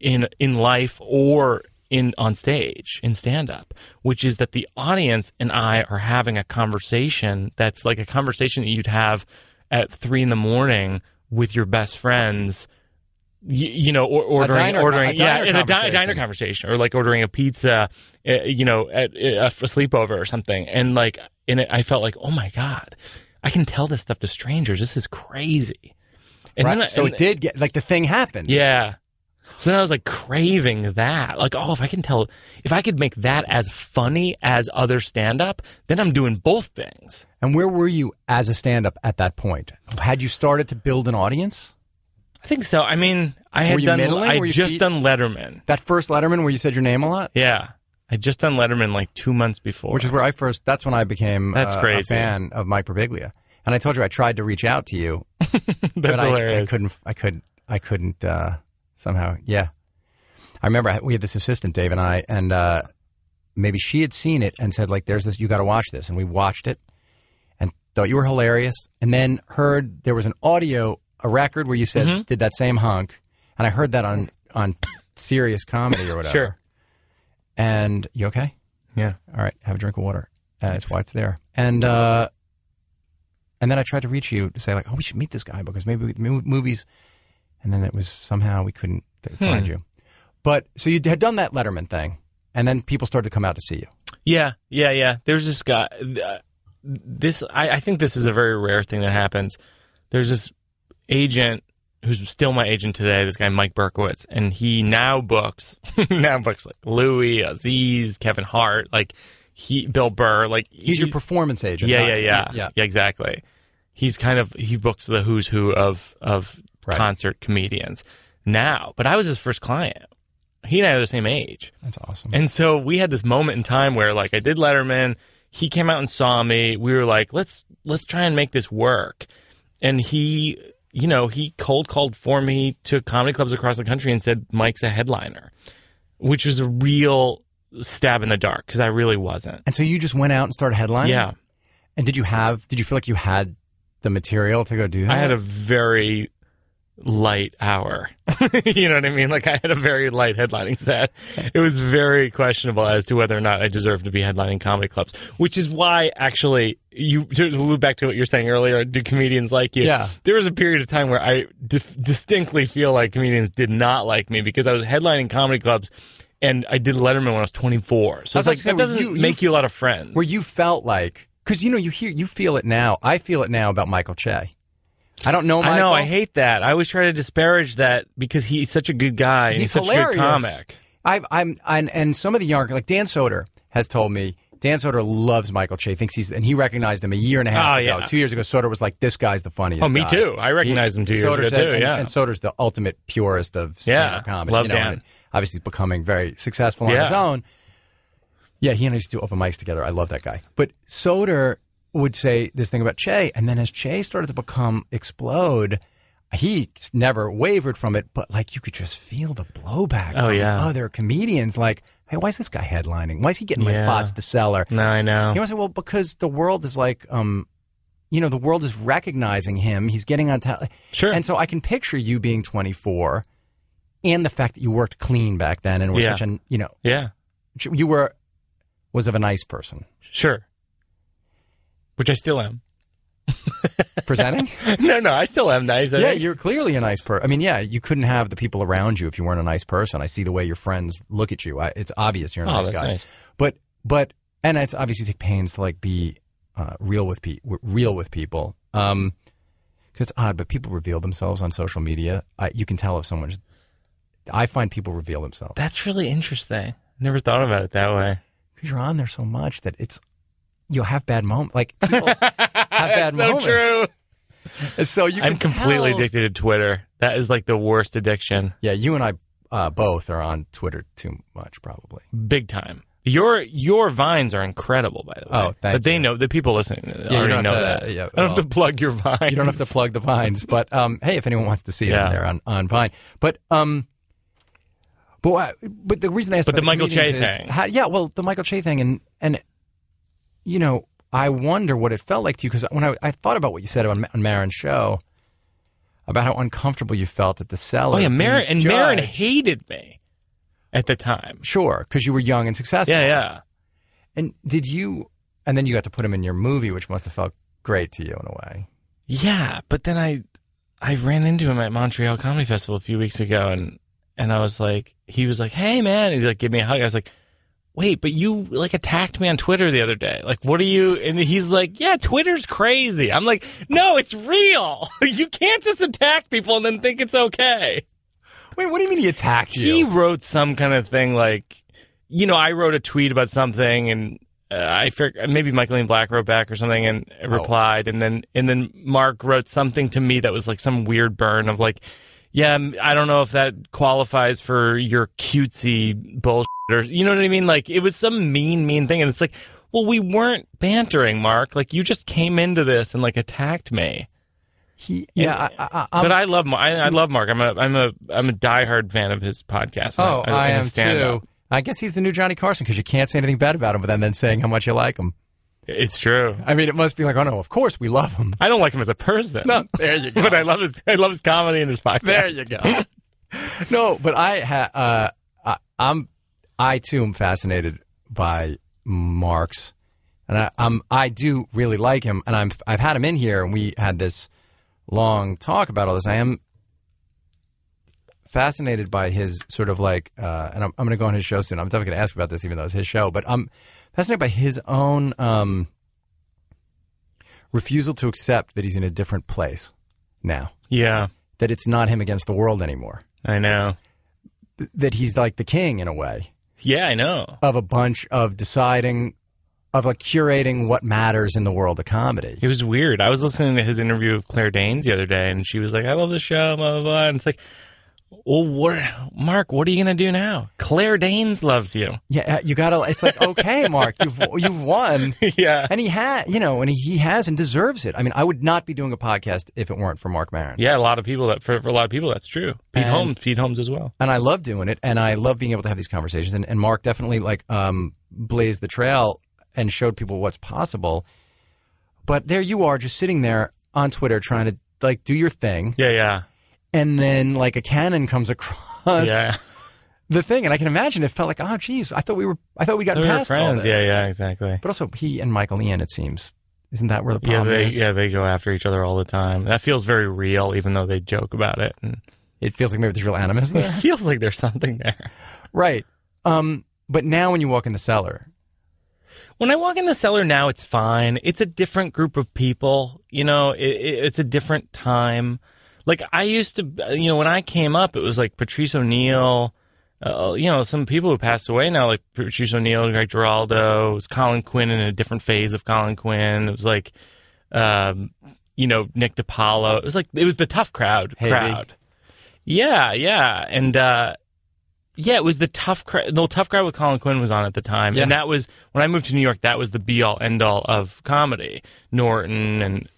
in in life or in on stage in stand up, which is that the audience and I are having a conversation that's like a conversation that you'd have at three in the morning with your best friends. You, you know, or, ordering, diner- ordering, yeah, in a di- diner conversation, or like ordering a pizza, uh, you know, at, at a sleepover or something. And like, in it, I felt like, oh my god, I can tell this stuff to strangers. This is crazy. And right? I- so and- it did get like the thing happened. yeah. So then I was like craving that. Like, oh, if I can tell, if I could make that as funny as other stand up, then I'm doing both things. And where were you as a stand-up at that point? Had you started to build an audience? I think so. I mean, I had done, middling? I just beat- done Letterman. That first Letterman where you said your name a lot, Yeah. I just done Letterman like two months before. which is where I first. That's when I became That's uh, a crazy. fan of Mike Birbiglia. And I told you I tried to reach out to you, That's but I, I couldn't. I could. I couldn't. Uh, somehow, yeah. I remember I- we had this assistant, Dave and I, and uh, maybe she had seen it and said, like, "There's this. You got to watch this." And we watched it, and thought you were hilarious. And then heard there was an audio, a record where you said Mhm. did that same hunk, and I heard that on on Sirius comedy or whatever. Sure. And you okay? Yeah. All right. Have a drink of water. Uh, that's why it's there. And uh, and then I tried to reach you to say like, oh, we should meet this guy because maybe we, movies. And then it was somehow we couldn't Hmm. find you. But so you had done that Letterman thing, and then people started to come out to see you. Yeah, yeah, yeah. There's this guy. Uh, this I, I think this is a very rare thing that happens. There's this agent who's still my agent today. This guy Mike Berkowitz, and he now books now books like Louis, Aziz, Kevin Hart, like he Bill Burr, like He's your performance agent. yeah, not- yeah, yeah, yeah. yeah, exactly. He's kind of he books the who's who of of Right. concert comedians now. But I was his first client. He and I are the same age. That's awesome. And so we had this moment in time where like I did Letterman, he came out and saw me. We were like, let's let's try and make this work. And he, you know, he cold called for me to comedy clubs across the country and said Mike's a headliner, which was a real stab in the dark because I really wasn't. and so you just went out and started headlining. Yeah, And did you have? Did you feel like you had the material to go do that? I had a very light hour. you know what I mean? Like I had a very light headlining set. It was very questionable as to whether or not I deserved to be headlining comedy clubs, which is why actually you to loop back to what you're saying earlier. Do comedians like you? Yeah. There was a period of time where I distinctly feel like comedians did not like me because I was headlining comedy clubs. And I did Letterman when I was 24, so it's was like that doesn't you- you- make you a lot of friends. where you felt like because you know you hear you feel it now. I feel it now about Michael Che. I don't know. Michael. I know. I hate that. I always try to disparage that because he's such a good guy and He's he's, such hilarious. a good comic. I've, I'm and, and some of the younger like Dan Soder has told me Dan Soder loves Michael Che. Thinks he's and he recognized him a year and a half Oh, ago. yeah. Two years ago, Soder was like, "This guy's the funniest." Oh, me guy." too. I recognized him two years Soder ago said- too. Yeah. and Soder's the ultimate purist of stand-up Yeah, comedy. love you know, Dan. obviously, he's becoming very successful on Yeah. his own. Yeah, he and I used to do open mics together. I love that guy. But Soder would say this thing about Che, and then as Che started to become explode, he never wavered from it. But like you could just feel the blowback. Oh, from yeah. other comedians like, hey, why is this guy headlining? Why is he getting my Yeah. spots to Cellar? no, I know. You know, I say, well, because the world is like, um, you know, the world is recognizing him. He's getting on top. Sure. And so I can picture you being 24 and the fact that you worked clean back then and were Yeah. such an, you know, yeah. you were, was of a nice person. Sure. Which I still am. Presenting? no, no, I still am nice. I yeah, think. you're clearly a nice person. I mean, yeah, you couldn't have the people around you if you weren't a nice person. I see the way your friends look at you. I, it's obvious you're a Oh, nice guy. nice. But, but, and it's obvious you take pains to like be uh, real with pe- real with people. Um, because it's odd, but people reveal themselves on social media. I, you can tell if someone's. I find people reveal themselves That's really interesting. Never thought about it that way. because you're on there so much that it's you'll have bad moments. Like people, bad That's so moments. true. so you. I'm completely tell- addicted to Twitter. That is like the worst addiction. Yeah, you and I uh, both are on Twitter too much, probably. Big time. Your your vines are incredible, by the way. Oh, thank But they you. know the people listening you already don't know have to- that. yeah, I don't have to plug your vines. You don't have to plug the vines, but um, hey, if anyone wants to see Yeah. them, they're on on Vine. But um, but but the reason I asked But about the Michael Che comedians is thing. how- yeah, well, the Michael Che thing, and and you know, I wonder what it felt like to you because when I I thought about what you said on, on Maron's show about how uncomfortable you felt at the cellar. Oh yeah, Maron and Maron hated me. at the time. Sure, because you were young and successful. Yeah, yeah. And did you? And then you got to put him in your movie, which must have felt great to you in a way. Yeah, but then I I ran into him at Montreal Comedy Festival a few weeks ago and and I was like he was like, "Hey man." And he like give me a hug. I was like, "Wait, but you like attacked me on Twitter the other day. Like what are you?" And he's like, "Yeah, Twitter's crazy." I'm like, "No, it's real. you can't just attack people and then think it's okay." Wait, what do you mean he attacked you? He wrote some kind of thing like, you know, I wrote a tweet about something and uh, I figured maybe Michael Ian Black wrote back or something and replied, and then and then Mark wrote something to me that was like some weird burn of like, yeah, um, I don't know if that qualifies for your cutesy bullshit or you know what I mean? Like it was some mean, mean thing, and it's like, well, we weren't bantering, Mark. Like you just came into this and like attacked me. He, yeah, I, I, I'm, but I love Mark. I, I love Mark. I'm a I'm a I'm a diehard fan of his podcast. oh, and I his am too. I guess he's the new Johnny Carson because you can't say anything bad about him without then saying how much you like him. It's true. I mean, it must be like, oh no, of course we love him. I don't like him as a person. No, there you go. but I love his I love his comedy and his podcast. There you go. no, but I ha, uh, I, I'm, I too am fascinated by Marx, and I, I'm, I do really like him, and I'm, I've had him in here, and we had this long talk about all this. I am fascinated by his sort of like, uh, and I'm, I'm going to go on his show soon. I'm definitely going to ask about this, even though it's his show, but I'm fascinated by his own um, refusal to accept that he's in a different place now. Yeah, That it's not him against the world anymore. I know. that he's like the king in a way Yeah, I know. of a bunch of deciding of like curating what matters in the world of comedy. It was weird. I was listening to his interview with Claire Danes the other day, and she was like, "I love the show." Blah blah blah. And it's like, well, what, Mark? What are you gonna do now? Claire Danes loves you. Yeah, you gotta. It's like okay, Mark, you've you've won, yeah. and he had, you know, and he, he has and deserves it. I mean, I would not be doing a podcast if it weren't for Mark Maron. Yeah, a lot of people that for, for a lot of people that's true. Pete And- Holmes, Pete Holmes as well. and I love doing it, and I love being able to have these conversations. And, and Mark definitely like um, blazed the trail and showed people what's possible. But there you are, just sitting there on Twitter trying to like do your thing, Yeah, yeah, and then like a cannon comes across yeah. the thing, and I can imagine it felt like, oh, geez, I thought we were, I thought we got We were past all friends. this. Yeah, yeah, exactly. But also, he and Michael Ian, it seems, isn't that where the Yeah, problem they is? yeah they go after each other all the time. That feels very real, even though they joke about it. And It feels like maybe there's real animus it feels like there's something there. right. Um, but now when you walk in the cellar, When I walk in the cellar now, it's fine. It's a different group of people. You know, it, it, it's a different time. Like I used to, you know, when I came up, it was like Patrice O'Neal. Uh, you know, some people who passed away now, like Patrice O'Neal, Greg Giraldo. It was Colin Quinn in a different phase of Colin Quinn. It was like, um, you know, Nick DiPaolo. It was like it was the tough crowd. Haiti. Crowd. Yeah, yeah, and uh, yeah, it was the tough crowd. The tough crowd with Colin Quinn was on at the time, Yeah. and that was when I moved to New York. That was the be all end all of comedy. Norton and.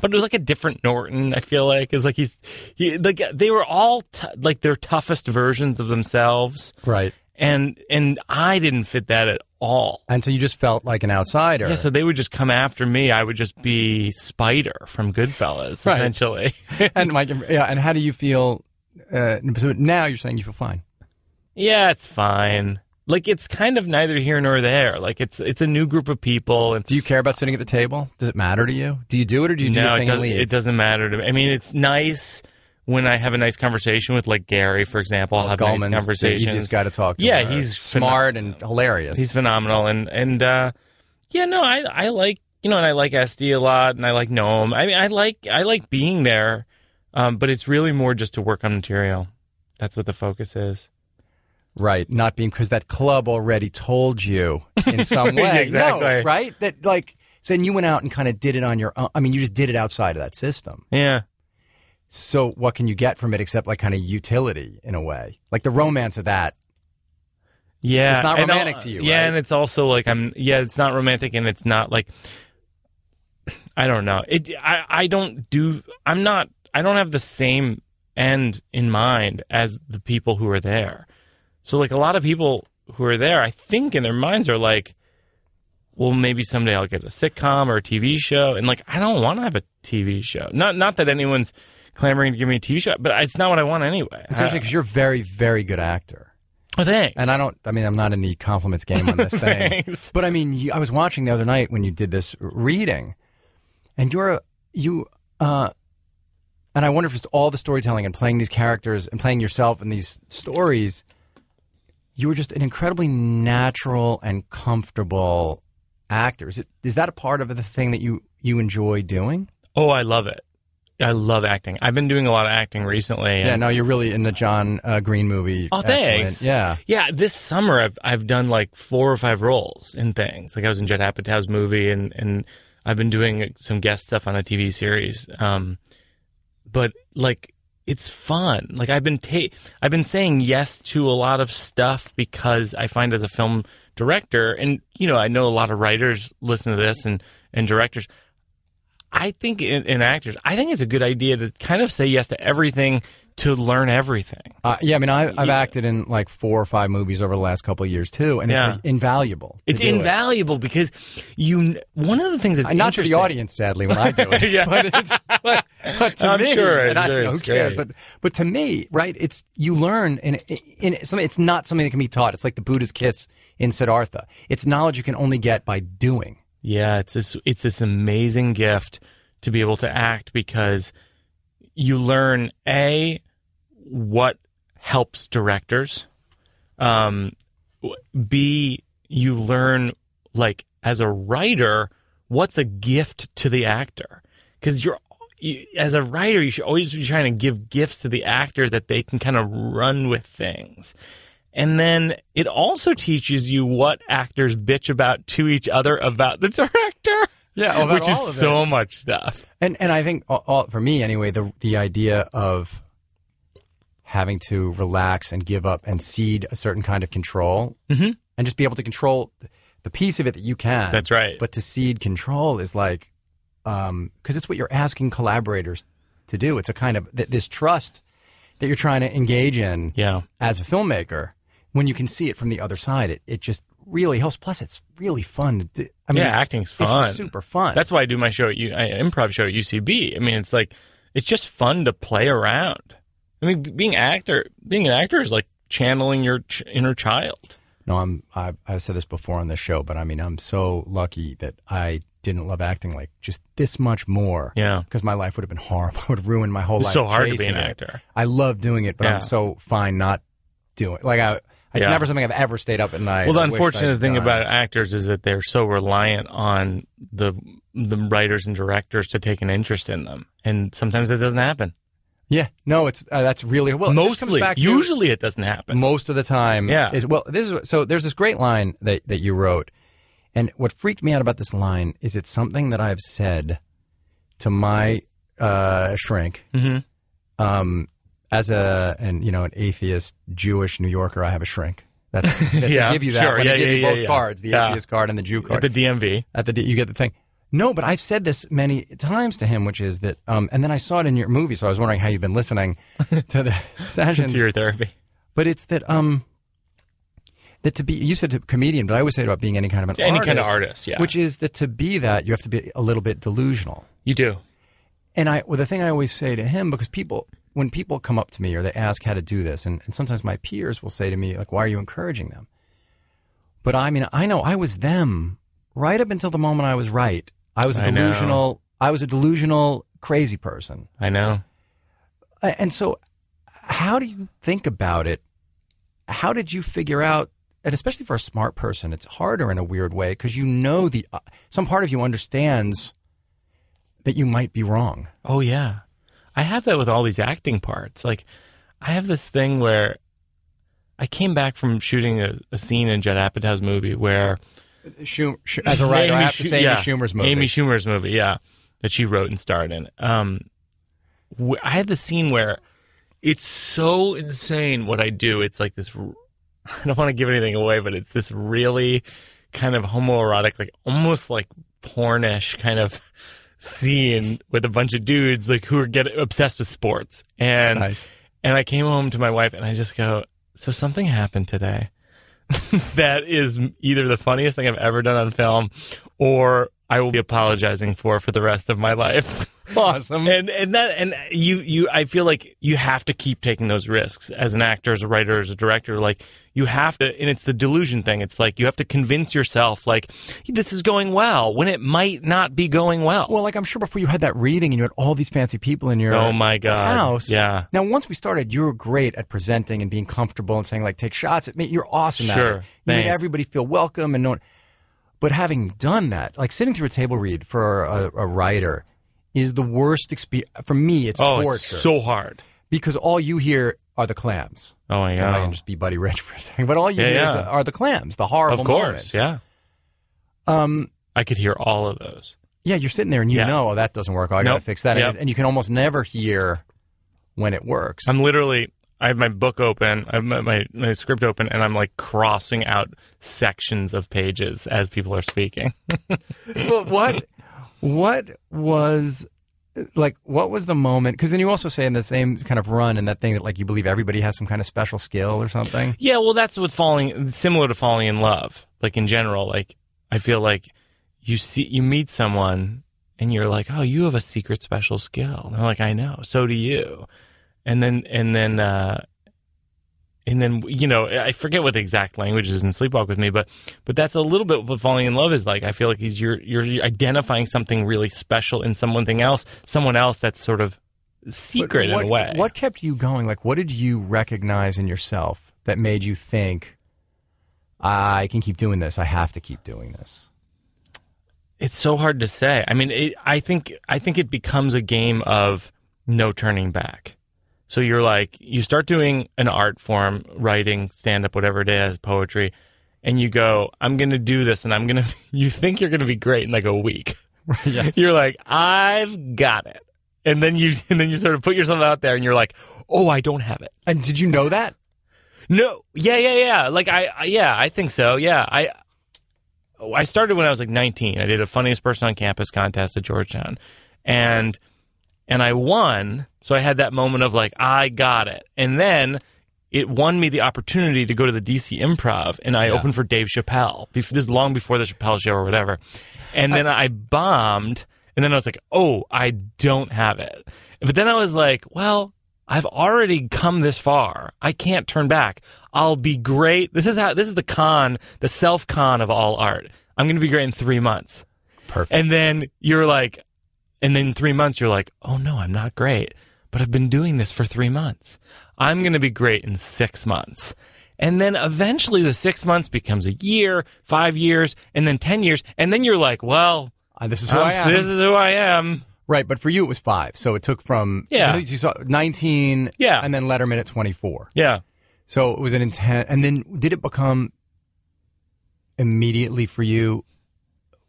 But it was like a different Norton. I feel like is like he's, he like they were all t- like their toughest versions of themselves, right? and and I didn't fit that at all. And so you just felt like an outsider. Yeah, so they would just come after me. I would just be Spider from Goodfellas, Right. essentially. and Mike, yeah, and how do you feel? Uh, so now you're saying you feel fine. yeah, it's fine. Like it's kind of neither here nor there. Like it's it's a new group of people, and Do you care about sitting at the table? Does it matter to you? Do you do it or do you do no, it doesn't, leave? it doesn't matter to me. I mean, it's nice when I have a nice conversation with like Gary, for example. I'll have Gulman's nice the conversations. easiest guy to talk to. Yeah, Uh, he's smart and hilarious. He's phenomenal, and and uh, yeah, no, I I like you know, and I like SD a lot, and I like Noam. I mean, I like I like being there, um, but it's really more just to work on material. That's what the focus is. Right, not being because that club already told you in some way. Exactly. No, right? That like, so then you went out and kind of did it on your own. I mean, you just did it outside of that system. Yeah. So what can you get from it except like kind of utility in a way, like the romance of that? Yeah, It's not romantic to you, Yeah, right? and it's also like I'm. Yeah, it's not romantic, and it's not like. I don't know. It. I. I don't do. I'm not. I don't have the same end in mind as the people who are there. So like a lot of people who are there, I think in their minds are like, well, maybe someday I'll get a sitcom or a TV show, and like I don't want to have a TV show. Not. Not that anyone's clamoring to give me a TV show, but it's not what I want anyway. Interesting because you're a very, very good actor. Oh, thanks. And I don't. I mean, I'm not in the compliments game on this thing. But I mean, you, I was watching the other night when you did this reading, and you're a, you. Uh, and I wonder if it's all the storytelling and playing these characters and playing yourself in these stories. You were just an incredibly natural and comfortable actor. Is it? Is that a part of the thing that you you enjoy doing? Oh, I love it. I love acting. I've been doing a lot of acting recently. Yeah. No, you're really in the John uh, Green movie. Oh, Excellent. thanks. Yeah. Yeah, this summer I've I've done like four or five roles in things. Like I was in Judd Apatow's movie, and and I've been doing some guest stuff on a TV series. Um, but like it's fun. Like I've been ta- I've been saying yes to a lot of stuff because I find as a film director, and you know I know a lot of writers listen to this and and directors. I think in, in actors, I think it's a good idea to kind of say yes to everything to learn everything. Uh, yeah, I mean, I, I've Yeah. acted in like four or five movies over the last couple of years too, and Yeah. it's like, invaluable. It's do it. invaluable because you. One of the things that's Uh, Not to the audience, sadly, when I do it. Yeah. but, it's, but, but to I'm me, sure, I'm I, sure who cares? great. But but to me, right? It's you learn, and in. It's not something that can be taught. It's like the Buddha's kiss in Siddhartha. It's knowledge you can only get by doing. Yeah, it's this, it's this amazing gift to be able to act because you learn a what helps directors. Um, b you learn like as a writer what's a gift to the actor because you're you, as a writer you should always be trying to give gifts to the actor that they can kind of run with things. And then it also teaches you what actors bitch about to each other about the director. Yeah, which is so much stuff. And and I think all, all, for me anyway, the the idea of having to relax and give up and cede a certain kind of control, Mhm. and just be able to control the piece of it that you can. That's right. But to cede control is like, because it's what you're asking collaborators to do. It's a kind of th- this trust that you're trying to engage in Yeah. as a filmmaker. When you can see it from the other side, it, it just really helps. Plus, it's really fun. To do. I mean, yeah, acting's fun. super fun. That's why I do my show at U- I, improv show at UCB. I mean, it's like it's just fun to play around. I mean, being actor, being an actor is like channeling your ch- inner child. No, I'm. I've, I've said this before on the show, but I mean, I'm so lucky that I didn't love acting like just this much more. Yeah. Because my life would have been horrible. I would have ruined my whole It's life. so hard to be an it. actor. I love doing it, but Yeah. I'm so fine not doing. Like I, it's Yeah. never something I've ever stayed up at night. Well, the unfortunate thing done. about actors is that they're so reliant on the the writers and directors to take an interest in them, and sometimes that doesn't happen. Yeah, no, it's uh, that's really well. Mostly, to- usually it doesn't happen. most of the time. Yeah. Is, well, this is so. There's this great line that that you wrote, and what freaked me out about this line is it's something that I've said to my uh, shrink. hmm Um, as a and you know an atheist Jewish New Yorker, I have a shrink. That's, that Yeah, they give you that sure. when Yeah, they give yeah, you both cards, the atheist card and the Jew card. At the DMV. at the you get the thing. No, but I've said this many times to him, which is that, um, and then I saw it in your movie, so I was wondering how you've been listening to the sessions. to your therapy. But it's that, um, that to be, you said to comedian, but I always say about being any kind of an Any artist, kind of artist, yeah. which is that to be that you have to be a little bit delusional. You do. And I, well, the thing I always say to him, because people, when people come up to me or they ask how to do this, and, and sometimes my peers will say to me, like, why are you encouraging them? But I mean, I know I was them right up until the moment I was right. I was a I delusional, I was a delusional, crazy person. I know. And so, how do you think about it? How did you figure out, and especially for a smart person, it's harder in a weird way because you know the, uh, some part of you understands that you might be wrong. Oh yeah, I have that with all these acting parts. Like, I have this thing where I came back from shooting a, a scene in Judd Apatow's movie where Schum- Sch- as a writer, I have to say yeah, Amy Schumer's movie. Amy Schumer's movie, yeah, that she wrote and starred in. Um, wh- I had the scene where it's so insane what I do. It's like this. I don't want to give anything away, but it's this really kind of homoerotic, like almost like pornish kind of scene with a bunch of dudes like who are getting obsessed with sports. And nice. and I came home to my wife and I just go, so something happened today. that is either the funniest thing I've ever done on film or I will be apologizing for for the rest of my life. Awesome. and and that and you you I feel like you have to keep taking those risks as an actor, as a writer, as a director. Like you have to, and it's the delusion thing. It's like you have to convince yourself like this is going well when it might not be going well. Well, like I'm sure before you had that reading and you had all these fancy people in your oh my god, house. yeah. Now, once we started, you were great at presenting and being comfortable and saying like, take shots at me. You're awesome at Sure. it. You made everybody feel welcome and no one. But having done that, like sitting through a table read for a, a writer, is the worst experience. For me, it's Oh, torture it's so hard. because all you hear are the clams. Oh my If I can just be Buddy Rich for a second, but all you Yeah, hear is yeah. the, are the clams, the horrible Of course, moments. yeah. Um, I could hear all of those. yeah, you're sitting there and you Yeah. know, oh, that doesn't work. Oh, I got to fix that. Yep. And you can almost never hear when it works. I'm literally I have my book open, I have my, my, my script open, and I'm like crossing out sections of pages as people are speaking. well, what what was like what was the moment because then you also say in the same kind of run in that thing that like you believe everybody has some kind of special skill or something yeah, well, that's what falling similar to falling in love. Like in general, like I feel like you see you meet someone and you're like, oh, you have a secret special skill. And they're like, I know, so do you. And then and then uh, and then you know I forget what the exact language is in Sleepwalk with Me, but but that's a little bit what falling in love is like. I feel like he's you're you're identifying something really special in something else, someone else that's sort of secret what, in a way. what kept you going like what did you recognize in yourself that made you think I can keep doing this I have to keep doing this It's so hard to say. I mean, it, I think I think it becomes a game of no turning back. So you're like, you start doing an art form, writing, stand up, whatever it is, poetry, and you go, I'm going to do this, and I'm going to. You think you're going to be great in like a week. yes. You're like, I've got it, and then you and then you sort of put yourself out there, and you're like, oh, I don't have it. and did you know that No, yeah, yeah, yeah. Like I, I yeah, I think so. Yeah, I, I started when I was like 19. I did a funniest person on campus contest at Georgetown, and and I won. So I had that moment of like I got it, and then it won me the opportunity to go to the DC Improv, and I Yeah. opened for Dave Chappelle. Bef- This is long before the Chappelle show or whatever, and then I bombed, and then I was like, oh, I don't have it. But then I was like, well, I've already come this far. I can't turn back. I'll be great. This is how this is the con, the self con of all art. I'm going to be great in 3 months. perfect And then you're like and then 3 months you're like, "Oh no, I'm not great." But I've been doing this for 3 months. I'm going to be great in 6 months. And then eventually the 6 months becomes a year, 5 years, and then 10 years, and then you're like, "Well, Uh, this is who I'm- I am this is who I am." right but for you it was five so it took from Yeah. You saw 19 Yeah. and then Letterman at 24 Yeah. So it was an intent, and then did it become immediately for you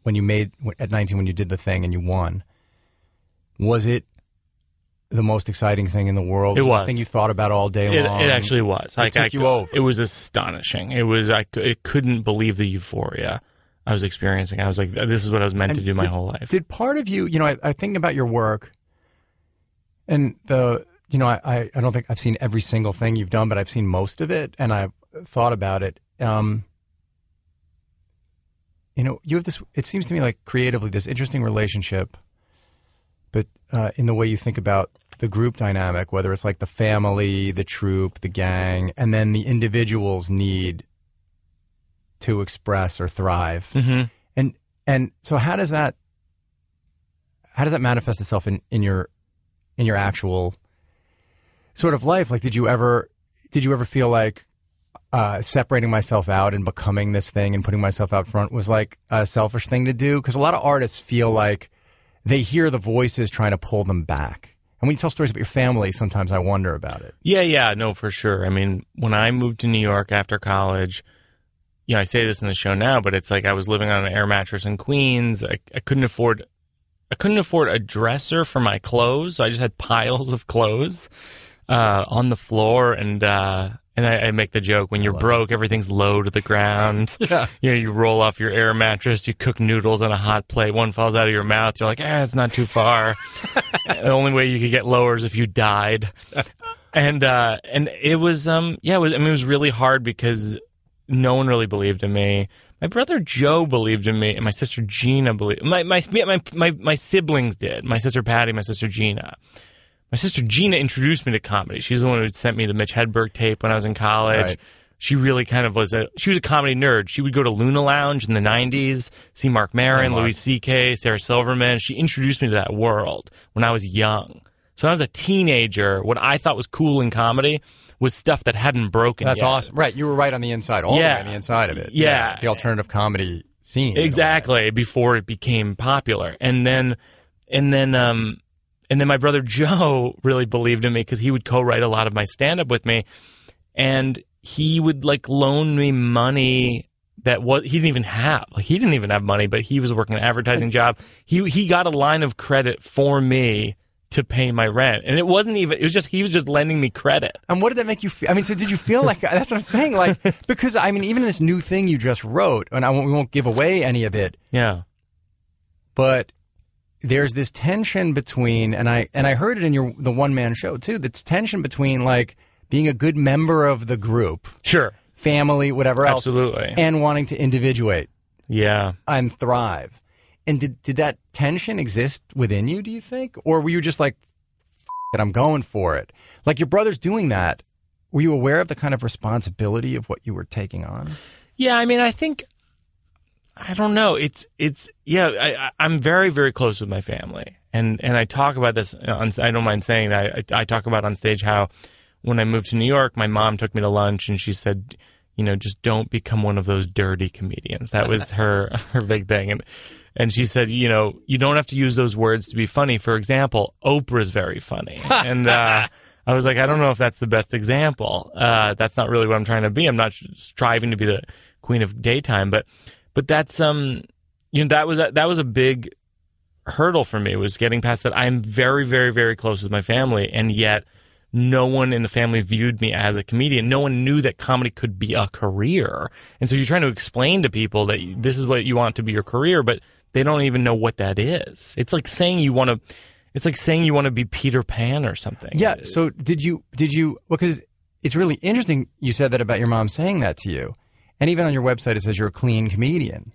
when you made at 19 when you did the thing and you won? Was it the most exciting thing in the world? It was. the thing you thought about all day It, long. it actually was. Like took I, you over. It was astonishing. It was I, cou- it couldn't believe the euphoria I was experiencing. I was like, this is what I was meant And to do my whole life. Did part of you, you know, I, I think about your work, and the, you know, I, I, I don't think I've seen every single thing you've done, but I've seen most of it, and I've thought about it. Um, you know, you have this. It seems to me like creatively this interesting relationship, but uh, in the way you think about the group dynamic, whether it's like the family, the troop, the gang, and then the individual's need to express or thrive. hmm And and so how does that how does that manifest itself in, in your in your actual sort of life? Like did you ever did you ever feel like uh, separating myself out and becoming this thing and putting myself out front was like a selfish thing to do? Because a lot of artists feel like they hear the voices trying to pull them back. And when you tell stories about your family, sometimes I wonder about it. Yeah, yeah, no, for sure. I mean, when I moved to New York after college, you know, I say this in the show now, but it's like I was living on an air mattress in Queens. I, I couldn't afford, I couldn't afford a dresser for my clothes, so I just had piles of clothes uh, on the floor, and uh, and I, I make the joke when you're broke, everything's low to the ground. Yeah. You know, you roll off your air mattress, you cook noodles on a hot plate, one falls out of your mouth, you're like, eh, it's not too far. the only way you could get lower is if you died. And uh and it was um yeah, it was I mean it was really hard because no one really believed in me. My brother Joe believed in me, and my sister Gina believed. My my my my my siblings did. My sister Patty, my sister Gina. My sister Gina introduced me to comedy. She's the one who sent me the Mitch Hedberg tape when I was in college. Right. She really kind of was a she was a comedy nerd. She would go to Luna Lounge in the '90s, see Mark Maron, Oh. Louis C.K., Sarah Silverman. She introduced me to that world when I was young. So when I was a teenager, what I thought was cool in comedy was stuff that hadn't broken. That's yet. awesome. Right, you were right on the inside, all Yeah. the way on the inside of it. Yeah. the alternative comedy scene. in a way. Exactly before it became popular, and then and then um and then my brother Joe really believed in me because he would co-write a lot of my stand-up with me, and he would like loan me money that was he didn't even have. Like he didn't even have money, but he was working an advertising job. He he got a line of credit for me to pay my rent, and it wasn't even. It was just he was just lending me credit. And what did that make you feel? I mean, so did you feel like that's what I'm saying? Like, because I mean, even this new thing you just wrote, and I won't, we won't give away any of it, Yeah. but there's this tension between, and I and I heard it in your the one man show too. This tension between like being a good member of the group, Sure. family, whatever else, Absolutely. and wanting to individuate Yeah. and thrive. And did did that tension exist within you? Do you think, or were you just like, F- it, I'm going for it? Like your brother's doing that. Were you aware of the kind of responsibility of what you were taking on? Yeah, I mean, I think I don't know. It's it's yeah. I, I'm very very close with my family, and and I talk about this. On, I don't mind saying that. I, I talk about on stage how when I moved to New York, my mom took me to lunch, and she said, you know, just don't become one of those dirty comedians. That was her her big thing, and and she said, you know, you don't have to use those words to be funny. For example, Oprah's very funny, and. uh I was like, I don't know if that's the best example. Uh, that's not really what I'm trying to be. I'm not striving to be the queen of daytime, but but that's um, you know, that was a, that was a big hurdle for me was getting past that. I'm very, very, very close with my family, and yet no one in the family viewed me as a comedian. No one knew that comedy could be a career, and so you're trying to explain to people that this is what you want to be your career, but they don't even know what that is. It's like saying you want to. It's like saying you want to be Peter Pan or something. Yeah. So did you did you because it's really interesting you said that about your mom saying that to you, and even on your website it says you're a clean comedian.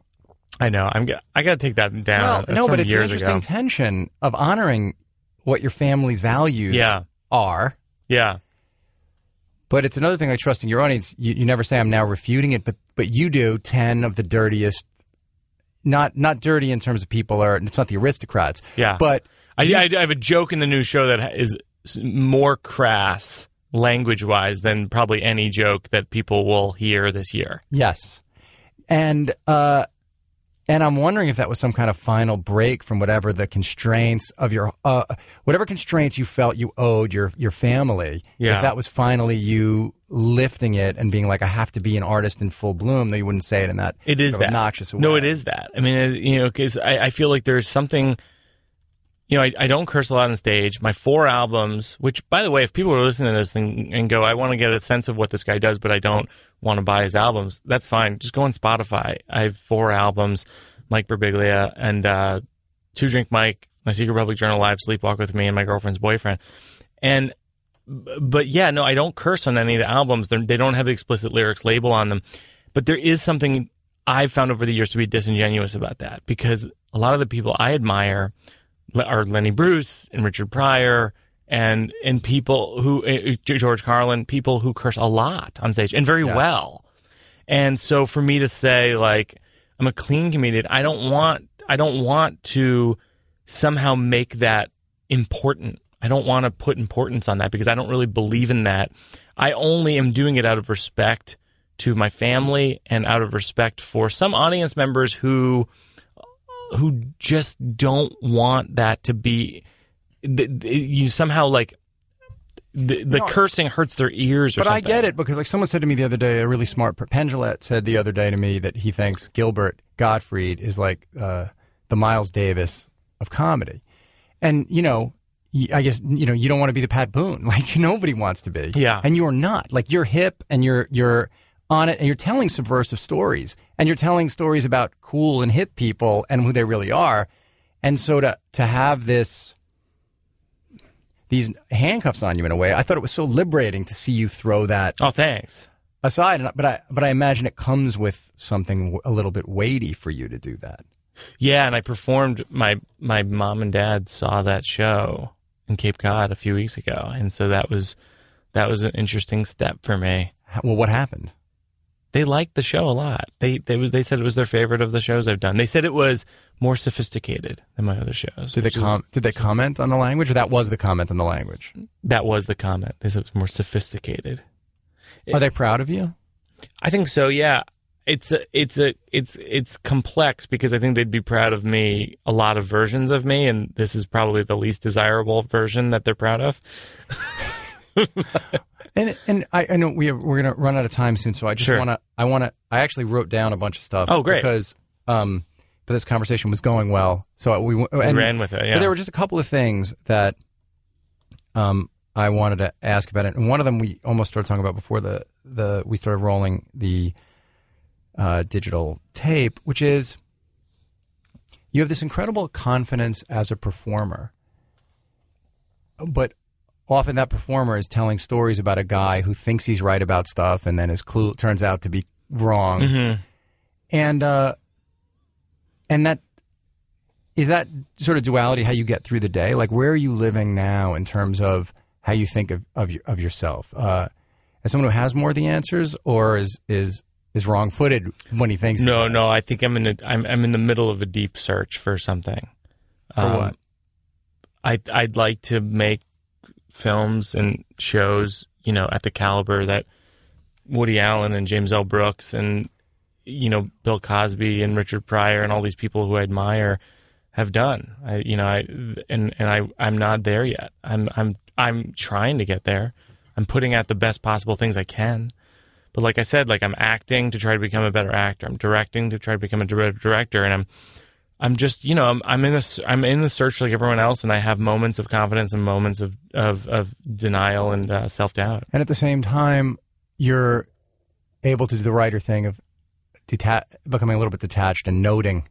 I know. I'm. g- I got to take that down. That's no, but it's an interesting ago. tension of honoring what your family's values Yeah. are. Yeah. But it's another thing like trusting your audience. You, you never say I'm now refuting it, but but you do ten of the dirtiest. Not not dirty in terms of people are. It's not the aristocrats, Yeah. but I, I, I have a joke in the new show that ha- is more crass language wise than probably any joke that people will hear this year. Yes, and uh, and I'm wondering if that was some kind of final break from whatever the constraints of your uh, whatever constraints you felt you owed your your family. Yeah. If that was finally you lifting it and being like, I have to be an artist in full bloom, though you wouldn't say it in that It is that. obnoxious way. No, it is that. I mean, you know, because I, I feel like there's something. You know, I, I don't curse a lot on stage. My four albums, which, by the way, if people are listening to this and, and go, I want to get a sense of what this guy does, but I don't want to buy his albums, that's fine. Just go on Spotify. I have four albums, Mike Birbiglia and uh, Two Drink Mike, My Secret Public Journal Live, Sleepwalk with Me, and My Girlfriend's Boyfriend. And, but yeah, no, I don't curse on any of the albums. They're, they don't have the explicit lyrics label on them. But there is something I've found over the years to be disingenuous about that because a lot of the people I admire are Lenny Bruce and Richard Pryor and and people who uh, George Carlin, people who curse a lot on stage and very Yes. well. And so for me to say like I'm a clean comedian, I don't want I don't want to somehow make that important. I don't want to put importance on that because I don't really believe in that. I only am doing it out of respect to my family and out of respect for some audience members who who just don't want that to be th- th- you somehow like the, the No. cursing hurts their ears or But I get it because like someone said to me the other day, a really smart Pendulette said the other day to me that he thinks Gilbert Gottfried is like uh, the Miles Davis of comedy, and you know. I guess you know you don't want to be the Pat Boone, like nobody wants to be. Yeah. and you're not. Like you're hip and you're you're on it, and you're telling subversive stories, and you're telling stories about cool and hip people and who they really are. And so to to have this these handcuffs on you in a way, I thought it was so liberating to see you throw that Oh, thanks. aside, and- but I but I imagine it comes with something a little bit weighty for you to do that. Yeah, and I performed. My my mom and dad saw that show in Cape Cod a few weeks ago, and so that was that was an interesting step for me. Well, what happened? They liked the show a lot. They they was they said it was their favorite of the shows I've done. They said it was more sophisticated than my other shows. Did they com- Did they comment on the language, or that was the comment on the language? That was the comment. They said it was more sophisticated. Are they proud of you? I think so. Yeah, it's a, it's a, it's it's complex because I think they'd be proud of me, a lot of versions of me, and this is probably the least desirable version that they're proud of. And and I, I know we have, we're gonna run out of time soon, so I just Sure. wanna I wanna I actually wrote down a bunch of stuff. Oh, great. Because um, but this conversation was going well, so we w- We ran with it. Yeah. But there were just a couple of things that um I wanted to ask about it, and one of them we almost started talking about before the the we started rolling the uh, digital tape, which is you have this incredible confidence as a performer, but often that performer is telling stories about a guy who thinks he's right about stuff and then his clue turns out to be wrong Mhm. and uh and that is that sort of duality how you get through the day like where are you living now in terms of how you think of of, your, of yourself uh as someone who has more of the answers or is is is wrong footed when he thinks No, does? no. I think I'm in a, I'm I'm in the middle of a deep search for something. For Um, what? I I'd like to make films and shows, you know, at the caliber that Woody Allen and James L. Brooks and you know Bill Cosby and Richard Pryor and all these people who I admire have done. I you know I and and I I'm not there yet. I'm I'm I'm trying to get there. I'm putting out the best possible things I can. But like I said, like I'm acting to try to become a better actor. I'm directing to try to become a better director, and I'm I'm just you know I'm I'm in a s- I'm in the search like everyone else, and I have moments of confidence and moments of of, of denial and uh, self doubt. and at the same time you're able to do the writer thing of deta- becoming a little bit detached and noting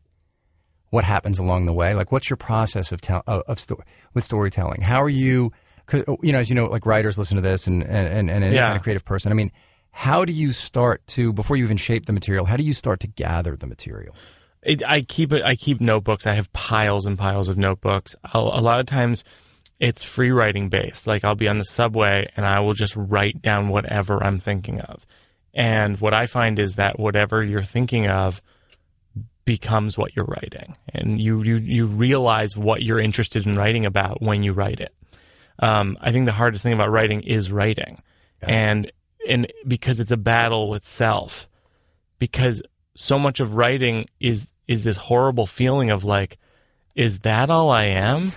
what happens along the way like what's your process of tell of, of sto- with storytelling how are you cause, you know as you know like writers listen to this and and and, and Yeah. kind of creative person i mean how do you start to before you even shape the material how do you start to gather the material it, I keep it. I keep notebooks. I have piles and piles of notebooks. I'll, a lot of times, it's free writing based. Like I'll be on the subway and I will just write down whatever I'm thinking of. And what I find is that whatever you're thinking of becomes what you're writing, and you you you realize what you're interested in writing about when you write it. Um, I think the hardest thing about writing is writing, and and because it's a battle with self, because so much of writing is is this horrible feeling of like, is that all I am?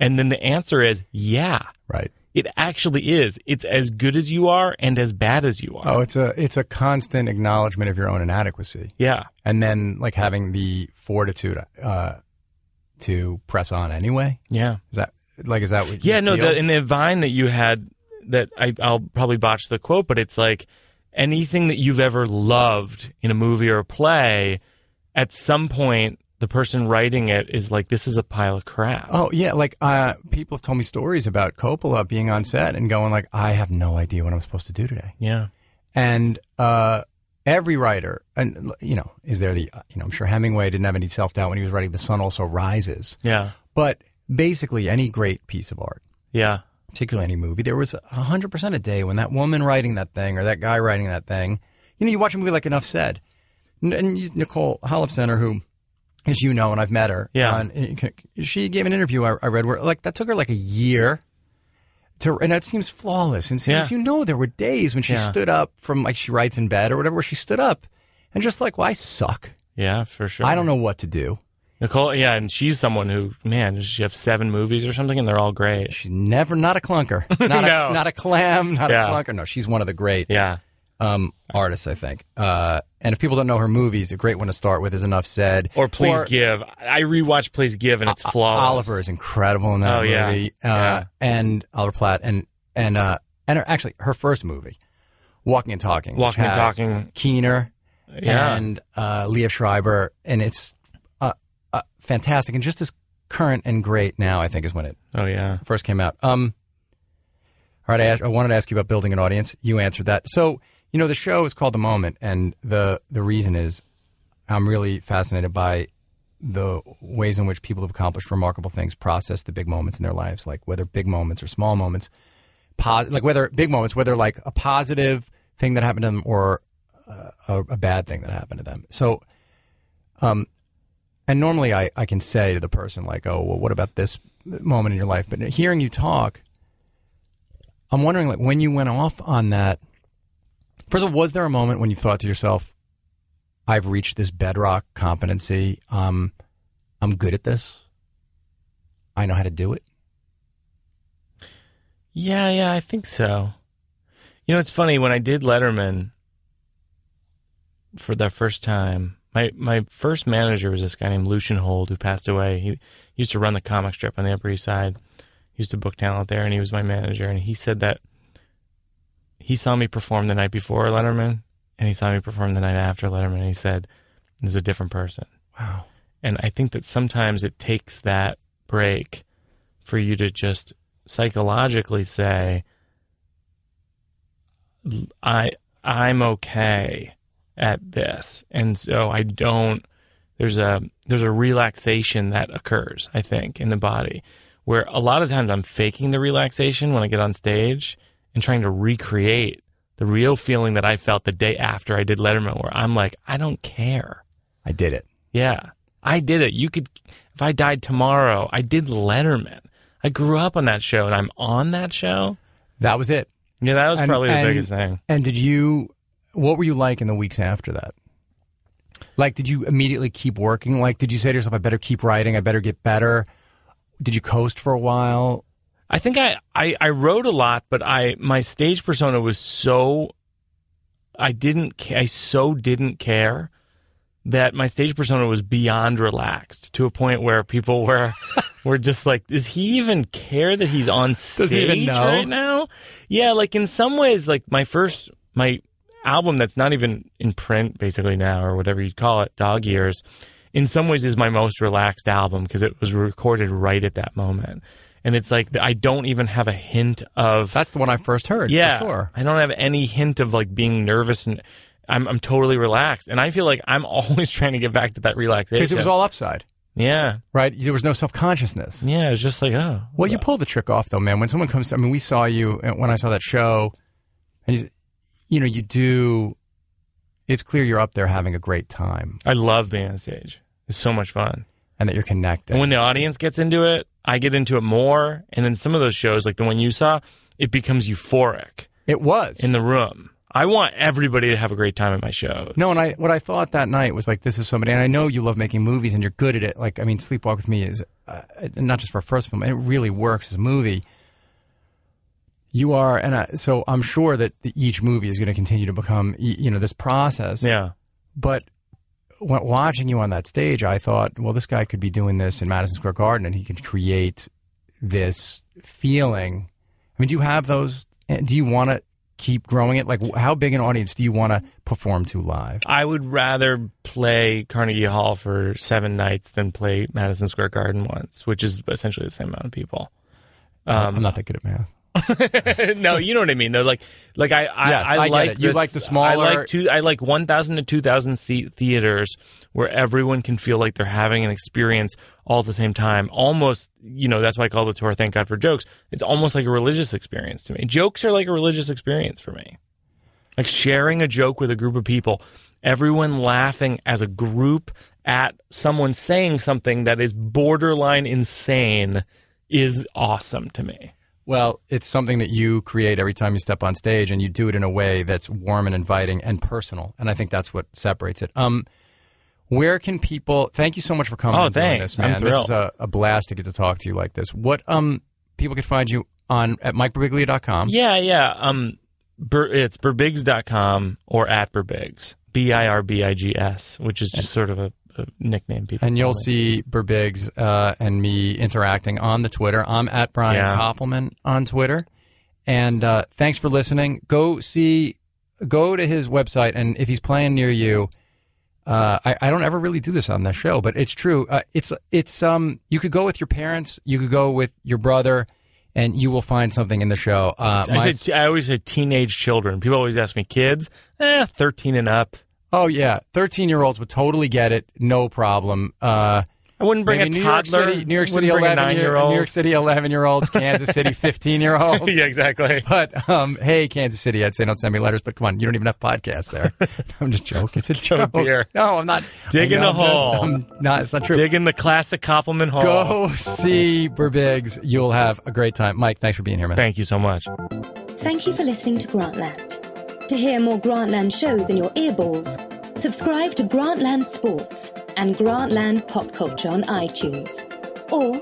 And then the answer is yeah. right It actually is. It's as good as you are and as bad as you are. oh it's a it's a constant acknowledgement of your own inadequacy Yeah. and then like having the fortitude uh to press on anyway Yeah. is that like is that what Yeah, no, the, in the Vine that you had, that I, I'll probably botch the quote, but it's like anything that you've ever loved in a movie or a play, at some point, the person writing it is like, this is a pile of crap. Oh yeah, like uh, people have told me stories about Coppola being on set and going like, I have no idea what I'm supposed to do today. Yeah. And uh, every writer, and you know, is there the, you know, I'm sure Hemingway didn't have any self doubt when he was writing The Sun Also Rises, Yeah. but basically any great piece of art, Yeah. particularly any movie, there was hundred percent a day when that woman writing that thing or that guy writing that thing, you know, you watch a movie like Enough Said, and, and Nicole Holofcener, who, as you know, and I've met her, Yeah. on, eh, she gave an interview I, I read where like that took her like a year. To, and that seems flawless. And seems, Yeah. you know, there were days when she Yeah. stood up from like she writes in bed or whatever, where she stood up and just like, well, I suck. Yeah, for sure. I don't know what to do. Nicole, yeah, and she's someone who, man, does she have seven movies or something, and they're all great. She's never not a clunker, not No. a not a clam, not Yeah. a clunker. No, she's one of the great Yeah. Um, artists, I think. Uh, and if people don't know her movies, a great one to start with is Enough Said. Or Please Give. I rewatched Please Give, and it's flawless. Oliver is incredible in that Oh, yeah. movie. Uh, Yeah. And Oliver Platt and and uh, and her, actually her first movie, Walking and Talking. Walking and Talking. Keener Yeah. and uh, Liev Schreiber, and it's uh, uh, fantastic and just as current and great now. I think is when it oh, yeah. first came out. Um, all right, I, asked, I wanted to ask you about building an audience. You answered that. So You know, the show is called The Moment, and the the reason is I'm really fascinated by the ways in which people have accomplished remarkable things process the big moments in their lives, like whether big moments or small moments, pos- like whether big moments, whether like a positive thing that happened to them or uh, a, a bad thing that happened to them. So, um, and normally I, I can say to the person like, oh, well, what about this moment in your life? But hearing you talk, I'm wondering like when you went off on that. First of all, was there a moment when you thought to yourself, I've reached this bedrock competency. Um, I'm good at this. I know how to do it. Yeah, yeah, I think so. You know, it's funny when I did Letterman for the first time. My my first manager was this guy named Lucien Hold who passed away. He used to run the comic strip on the Upper East Side. He used to book talent there, and he was my manager. And he said that he saw me perform the night before Letterman, and he saw me perform the night after Letterman. And he said, "There's a different person." Wow. And I think that sometimes it takes that break for you to just psychologically say, I I'm okay at this, and so I don't. There's a there's a relaxation that occurs, I think, in the body, where a lot of times I'm faking the relaxation when I get on stage and trying to recreate the real feeling that I felt the day after I did Letterman, where I'm like, I don't care. I did it. Yeah, I did it. You could, if I died tomorrow, I did Letterman. I grew up on that show, and I'm on that show. That was it. Yeah, that was And- probably the and- biggest thing. And did you? What were you like in the weeks after that? Like, did you immediately keep working? Like, did you say to yourself, "I better keep writing. I better get better"? Did you coast for a while? I think I, I, I wrote a lot, but I my stage persona was so I didn't I so didn't care that my stage persona was beyond relaxed to a point where people were were just like, does he even care that he's on stage he even know? right now? Yeah, like in some ways, like my first my album that's not even in print basically now or whatever you'd call it, Dog Years, in some ways is my most relaxed album because it was recorded right at that moment. And it's like I don't even have a hint of That's the one I first heard. yeah. for sure. I don't have any hint of like being nervous and I'm I'm totally relaxed. And I feel like I'm always trying to get back to that relaxation. Because it was all upside, yeah. right? There was no self consciousness. Yeah, it was just like, oh. Well, you pulled the trick off, though, man. When someone comes, I mean, we saw you uh, when I saw that show, and you, you know, you do. It's clear you're up there having a great time, I love being on stage. It's so much fun. and that you're connected. And when the audience gets into it, I get into it more. And then some of those shows, like the one you saw, it becomes euphoric it was in the room. I want everybody to have a great time at my shows. No, and I what I thought that night was like, this is somebody, and I know you love making movies and you're good at it. Like, I mean, Sleepwalk with Me is uh, not just for a first film; it really works as a movie. You are, and I, so I'm sure that the, each movie is going to continue to become, you know, this process. Yeah. But watching you on that stage, I thought, well, this guy could be doing this in Madison Square Garden, and he could create this feeling. I mean, do you have those? Do you want to keep growing it? Like, how big an audience do you want to perform to live? I would rather play Carnegie Hall for seven nights than play Madison Square Garden once, which is essentially the same amount of people. Um, I'm not that good at math. no, you know what I mean. Though, like, like I, I, Yes, I, I like. You this- like the smaller. I like two. I like 1,000 to 2,000 seat theaters where everyone can feel like they're having an experience all at the same time. Almost, you know, that's why I call the tour "Thank God for Jokes." It's almost like a religious experience to me. Jokes are like a religious experience for me. Like sharing a joke with a group of people, everyone laughing as a group at someone saying something that is borderline insane is awesome to me. Well, it's something that you create every time you step on stage, and you do it in a way that's warm and inviting and personal. And I think that's what separates it. Um, where can people? Thank you so much for coming. Oh, thanks. This, man. I'm This is a, a blast to get to talk to you like this. What um people can find you on at MikeBirbiglia.com. Yeah, yeah. Um, Bur- it's birbigs.com or at birbigs. B I R B I G S, which is just sort of a nickname people. And you'll me. see Birbigs uh, and me interacting on the Twitter. I'm at Brian Yeah. Koppelman on Twitter. And uh, thanks for listening. Go see, go to his website, and if he's playing near you, uh, I, I don't ever really do this on the show, but it's true. Uh, it's it's um you could go with your parents, you could go with your brother, and you will find something in the show. Uh, I, my- say, I always say teenage children. People always ask me kids. Eh, 13 and up. Oh yeah, 13 year olds would totally get it, no problem. Uh, I wouldn't bring a New York. City, New York City wouldn't bring a 11 year, nine-year-old. New York City 11 year olds, Kansas City 15 year olds. yeah, exactly. But um, hey, Kansas City, I'd say don't send me letters. But come on, you don't even have podcasts there. I'm just joking. It's a joke. dear. No, I'm not. Dig I in know, the I'm just- hole. I'm not. It's not true. Digging the classic compliment hole. Go see Birbigs. You'll have a great time. Mike, thanks for being here, man. Thank you so much. Thank you for listening to Grantland. To hear more Grantland shows in your earballs, subscribe to Grantland Sports and Grantland Pop Culture on iTunes. Or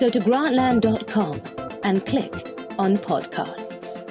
go to grantland.com and click on podcasts.